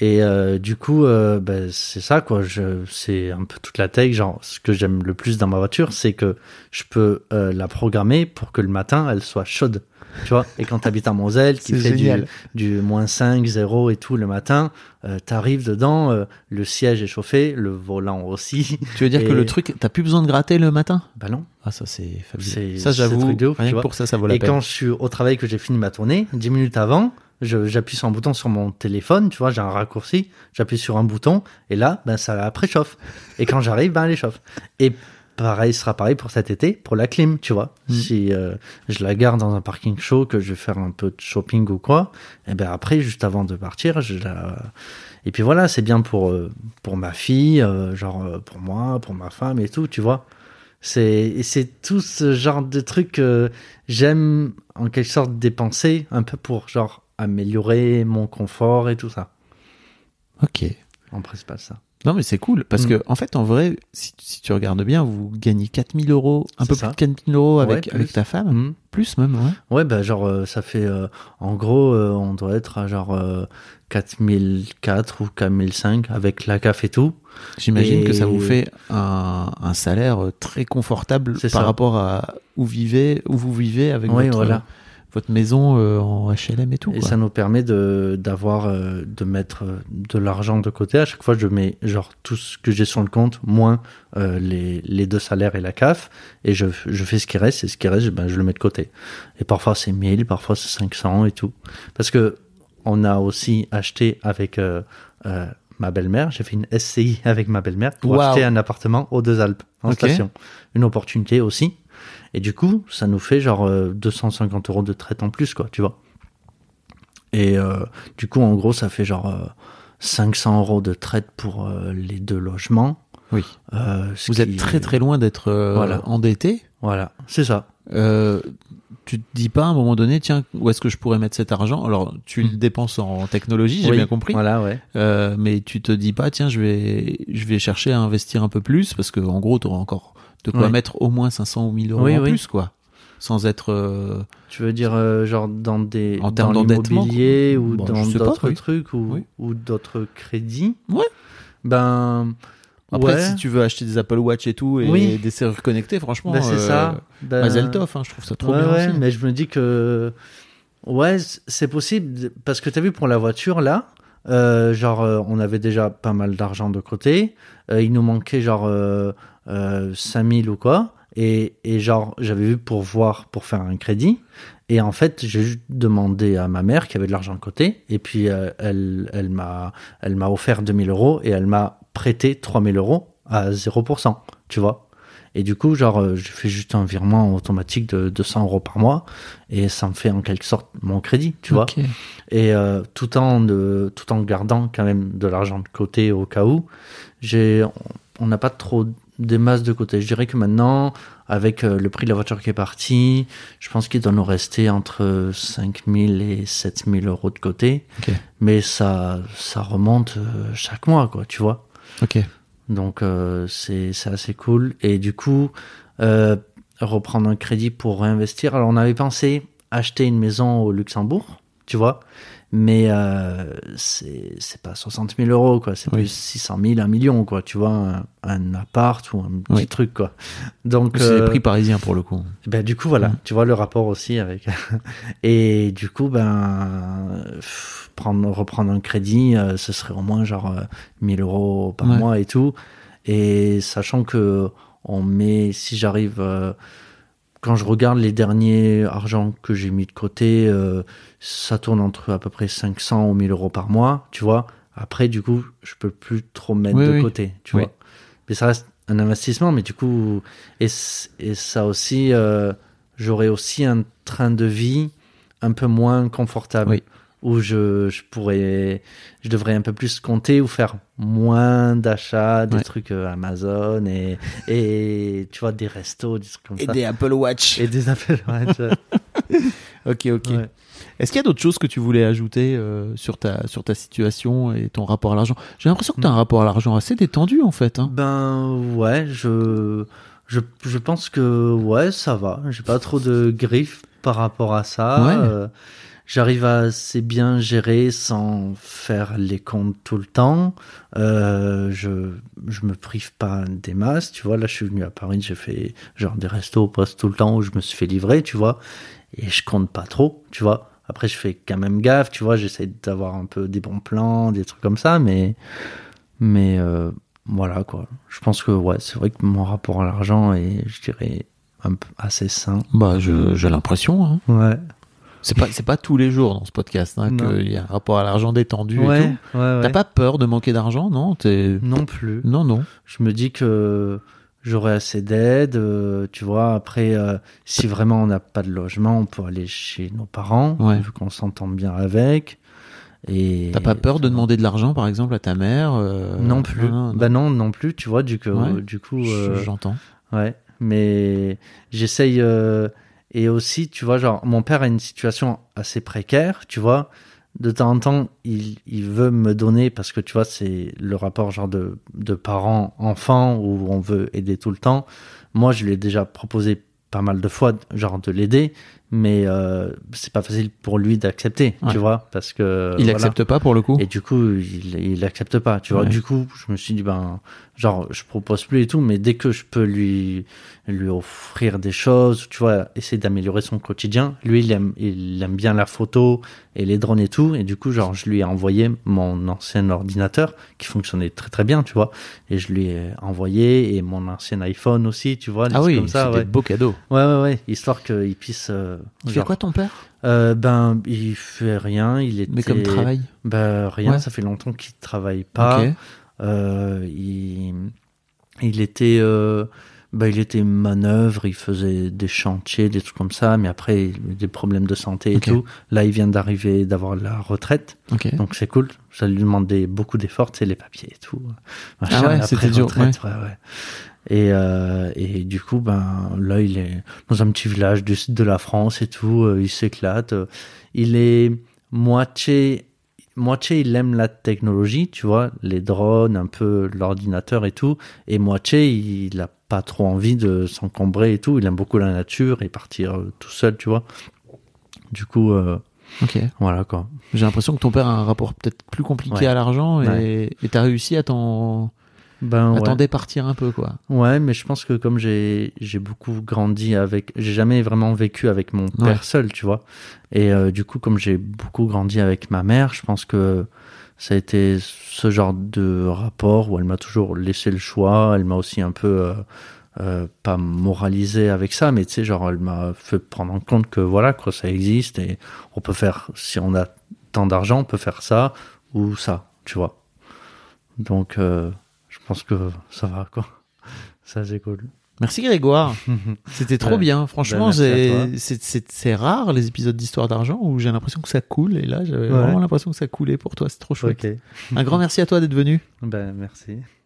Et euh, du coup, euh, ben, c'est ça quoi. Je, c'est un peu toute la tech. Genre, ce que j'aime le plus dans ma voiture, c'est que je peux euh, la programmer pour que le matin, elle soit chaude. Tu vois? Et quand t'habites à Moselle, qui fait du,
génial.
du moins 5, 0 et tout le matin, euh, t'arrives dedans, euh, le siège est chauffé, le volant aussi.
Tu veux dire que
Et-
le truc, t'as plus besoin de gratter le matin?
Bah non.
Ah, ça c'est fabuleux.
C'est-
Ça, j'avoue, rien
tu
que
vois.
pour ça, ça vaut la
Et
peine.
quand je suis au travail, que j'ai fini ma tournée, 10 minutes avant, j'appuie sur un bouton sur mon téléphone, tu vois, j'ai un raccourci, j'appuie sur un bouton, et là, ben, ça la préchauffe. Et quand j'arrive, ben, elle échauffe. Et pareil, ce sera pareil pour cet été, pour la clim, tu vois.
Mm.
Si euh, je la garde dans un parking chaud, que je vais faire un peu de shopping ou quoi, et ben après, juste avant de partir, je la... Et puis voilà, c'est bien pour, euh, pour ma fille, euh, genre euh, pour moi, pour ma femme et tout, tu vois. C'est et c'est tout ce genre de trucs que j'aime en quelque sorte dépenser un peu pour genre améliorer mon confort et tout ça.
Ok.
En principal ça.
Non, mais c'est cool parce
Mm.
que, en fait, en vrai, si, si tu regardes bien, vous gagnez 4000 euros, un peu
ça.
plus de 4000 euros avec,
Ouais,
avec ta femme.
Mhm.
Plus même, ouais.
Ouais, bah genre euh, ça fait euh, en gros euh, on doit être à genre euh, 4004 ou 4005 avec la CAF et tout.
J'imagine
Et-
que ça vous fait un, un salaire très confortable
C'est
par
ça.
rapport à où, vivez, où vous vivez avec
Oui,
votre,
voilà.
Votre maison euh, en HLM et tout.
Et
quoi.
ça nous permet de d'avoir euh, de mettre euh, de l'argent de côté. À chaque fois, je mets genre tout ce que j'ai sur le compte moins euh, les les deux salaires et la CAF et je je fais ce qui reste et ce qui reste ben je le mets de côté. Et parfois c'est 1000, parfois c'est 500 et tout. Parce que on a aussi acheté avec ma belle-mère, j'ai fait une SCI avec ma belle-mère pour acheter un appartement aux Deux Alpes en station. Une opportunité aussi. Et du coup, ça nous fait genre euh, 250 euros de traite en plus, quoi, tu vois. Et euh, du coup, en gros, ça fait genre euh, 500 euros de traite pour euh, les deux logements.
Oui.
Euh,
Vous êtes très très loin d'être euh,
Voilà.
endetté.
Voilà, c'est ça.
Euh, tu te dis pas à un moment donné, tiens, où est-ce que je pourrais mettre cet argent? Alors, tu le
Mm.
dépenses en technologie, j'ai
Oui,
bien compris.
Voilà, ouais.
Euh, mais tu te dis pas, tiens, je vais, je vais chercher à investir un peu plus parce que en gros, tu auras encore de quoi
Ouais.
mettre au moins 500 ou 1000 euros
Oui,
en
oui.
plus, quoi. Sans être. euh,
Tu veux dire euh, genre dans des
En termes quoi.
ou
Bon,
dans d'autres
oui.
trucs ou, ou d'autres crédits?
Ouais.
Ben
Après,
ouais.
si tu veux acheter des Apple Watch et tout et
Oui.
des serrures connectées, franchement,
Ben, c'est
euh,
ça. Ben,
Mazel tov, hein, je trouve ça trop
ouais,
bien
ouais,
aussi.
mais je me dis que ouais, c'est possible parce que t'as vu pour la voiture là, genre, euh, on avait déjà pas mal d'argent de côté. Euh, il nous manquait genre euh, euh, 5000 ou quoi. Et, et genre, j'avais vu pour voir, pour faire un crédit. Et en fait, j'ai juste demandé à ma mère qui avait de l'argent de côté. Et puis, euh, elle, elle m'a, elle m'a offert 2000 euros et elle m'a prêté 3000 euros à 0%, tu vois. Et du coup, genre, euh, je fais juste un virement automatique de 200 euros par mois et ça me fait en quelque sorte mon crédit, tu vois. Et euh, tout en de, tout en gardant quand même de l'argent de côté au cas où, j'ai, on n'a pas trop des masses de côté. Je dirais que maintenant, avec euh, le prix de la voiture qui est parti, je pense qu'il doit nous rester entre 5000 et 7000 euros de côté. Mais ça, ça remonte chaque mois, quoi, tu vois.
Ok.
Donc euh, c'est assez cool. Et du coup, euh, reprendre un crédit pour réinvestir. Alors on avait pensé acheter une maison au Luxembourg, tu vois, mais euh, c'est pas 60 000 euros, quoi. C'est
Oui.
plus 600 000, un million, quoi. Tu vois, un, un appart ou un petit
Oui.
truc, quoi. Donc
C'est les
euh,
prix parisiens pour le coup.
ben, du coup, voilà,
Mm.
tu vois le rapport aussi avec. *laughs* Et du coup, ben, pff, prendre, reprendre un crédit, euh, ce serait au moins genre euh, 1000 euros par
Ouais.
mois et tout. Et sachant que on met, si j'arrive, euh, quand je regarde les derniers argents que j'ai mis de côté, euh, ça tourne entre à peu près 500 ou 1000 euros par mois, tu vois. Après, du coup, je peux plus trop mettre
Oui,
de
oui.
côté, tu
Oui.
vois. Mais ça reste un investissement, mais du coup, et, et ça aussi, euh, j'aurais aussi un train de vie un peu moins confortable. Où je, je pourrais, je devrais un peu plus compter ou faire moins d'achats, des
Ouais.
trucs euh, Amazon et, et, tu vois, des restos, des trucs comme ça.
Apple Watch.
Et des tu vois. *laughs*
Ok, ok.
Ouais.
Est-ce qu'il y a d'autres choses que tu voulais ajouter euh, sur, ta, sur ta situation et ton rapport à l'argent? J'ai l'impression que tu as un rapport à l'argent assez détendu en fait. Hein.
Ben ouais, je, je, je pense que ouais, ça va. J'ai pas trop de griffes par rapport à ça.
Ouais.
Euh, J'arrive à assez bien gérer sans faire les comptes tout le temps. Euh, je, je me prive pas des masses, tu vois. Là, je suis venu à Paris, j'ai fait genre des restos au poste tout le temps où je me suis fait livrer, tu vois. Et je compte pas trop, tu vois. Après, je fais quand même gaffe, tu vois. J'essaie d'avoir un peu des bons plans, des trucs comme ça, mais, mais euh, voilà quoi. Je pense que ouais, c'est vrai que mon rapport à l'argent est, je dirais, un peu assez sain.
Bah, je- j'ai l'impression. Hein.
Ouais.
C'est pas, c'est pas tous les jours dans ce podcast hein, qu'il y a un rapport à l'argent détendu et tout.
ouais.
T'as pas peur de manquer d'argent, non? T'es-
Non plus.
Non, non.
Je me dis que j'aurai assez d'aide, euh, tu vois. Après, euh, si vraiment on n'a pas de logement, on peut aller chez nos parents,
Ouais.
vu qu'on s'entend bien avec. Et
T'as pas peur de demander de l'argent, par exemple, à ta mère euh,
Non plus.
non, non.
Bah non, non plus. Tu vois, du coup,
Ouais.
du coup,
Je- J'entends.
Ouais, mais j'essaye. Et aussi, tu vois, genre, mon père a une situation assez précaire, tu vois. De temps en temps, il, il veut me donner, parce que tu vois, c'est le rapport genre de, de parents-enfants où on veut aider tout le temps. Moi, je lui ai déjà proposé pas mal de fois, genre, de l'aider, mais euh, c'est pas facile pour lui d'accepter,
Ouais.
tu vois, parce que.
Il
voilà.
accepte pas pour le coup
Et du coup, il, il accepte pas, tu vois.
Ouais.
Du coup, je me suis dit, ben, genre, je propose plus et tout, mais dès que je peux lui, lui offrir des choses, tu vois, essayer d'améliorer son quotidien. Lui, il aime, il aime bien la photo et les drones et tout. Et du coup, genre, je lui ai envoyé mon ancien ordinateur qui fonctionnait très très bien, tu vois. Et je lui ai envoyé et mon ancien iPhone aussi, tu vois. des
Ah oui,
comme ça,
c'était
ouais.
de beaux cadeaux.
Ouais, ouais, ouais. Histoire qu'il puisse, euh,
Il fait
genre,
quoi ton père?
Euh, ben, il fait rien. Il était.
Mais comme travail
Ben, rien.
Ouais.
Ça fait longtemps qu'il travaille pas.
Ok.
Euh, il, il était, euh, bah, il était manœuvre, il faisait des chantiers, des trucs comme ça, mais après, il des problèmes de santé et tout. Là, il vient d'arriver, d'avoir la retraite,
Ok.
donc c'est cool. Ça lui demandait beaucoup d'efforts, tu sais, les papiers et tout. Machin,
Ah ouais, c'était dur,
ouais, ouais. Et, euh, et du coup, ben, là, il est dans un petit village du sud de la France et tout, euh, il s'éclate. Euh, Il est moitié moitié il aime la technologie, tu vois, les drones, un peu l'ordinateur et tout, et moitié il a pas trop envie de s'encombrer et tout, il aime beaucoup la nature et partir euh, tout seul, tu vois. Du coup, euh,
Ok.
voilà quoi.
J'ai l'impression que ton père a un rapport peut-être plus compliqué
Ouais.
à l'argent et
Ouais.
et t'as réussi à t'en
Ben ouais.
attendait partir un peu, quoi.
Ouais, mais je pense que comme j'ai j'ai beaucoup grandi avec, j'ai jamais vraiment vécu avec mon père
Ouais.
seul, tu vois. Et euh, du coup, comme j'ai beaucoup grandi avec ma mère, je pense que ça a été ce genre de rapport où elle m'a toujours laissé le choix. Elle m'a aussi un peu euh, euh, pas moralisé avec ça, mais tu sais, genre elle m'a fait prendre en compte que voilà, quoi, ça existe et on peut faire, si on a tant d'argent, on peut faire ça ou ça, tu vois. Donc, je pense que ça va, quoi. *laughs* Ça, c'est cool.
Merci Grégoire. *laughs* C'était trop
Ouais.
bien. Franchement,
Ben, à
c'est- rare les épisodes d'Histoire d'argent où j'ai l'impression que ça coule. Et là, j'avais
Ouais.
vraiment l'impression que ça coulait pour toi. C'est trop chouette. Un grand merci à toi d'être venu.
Ben, merci.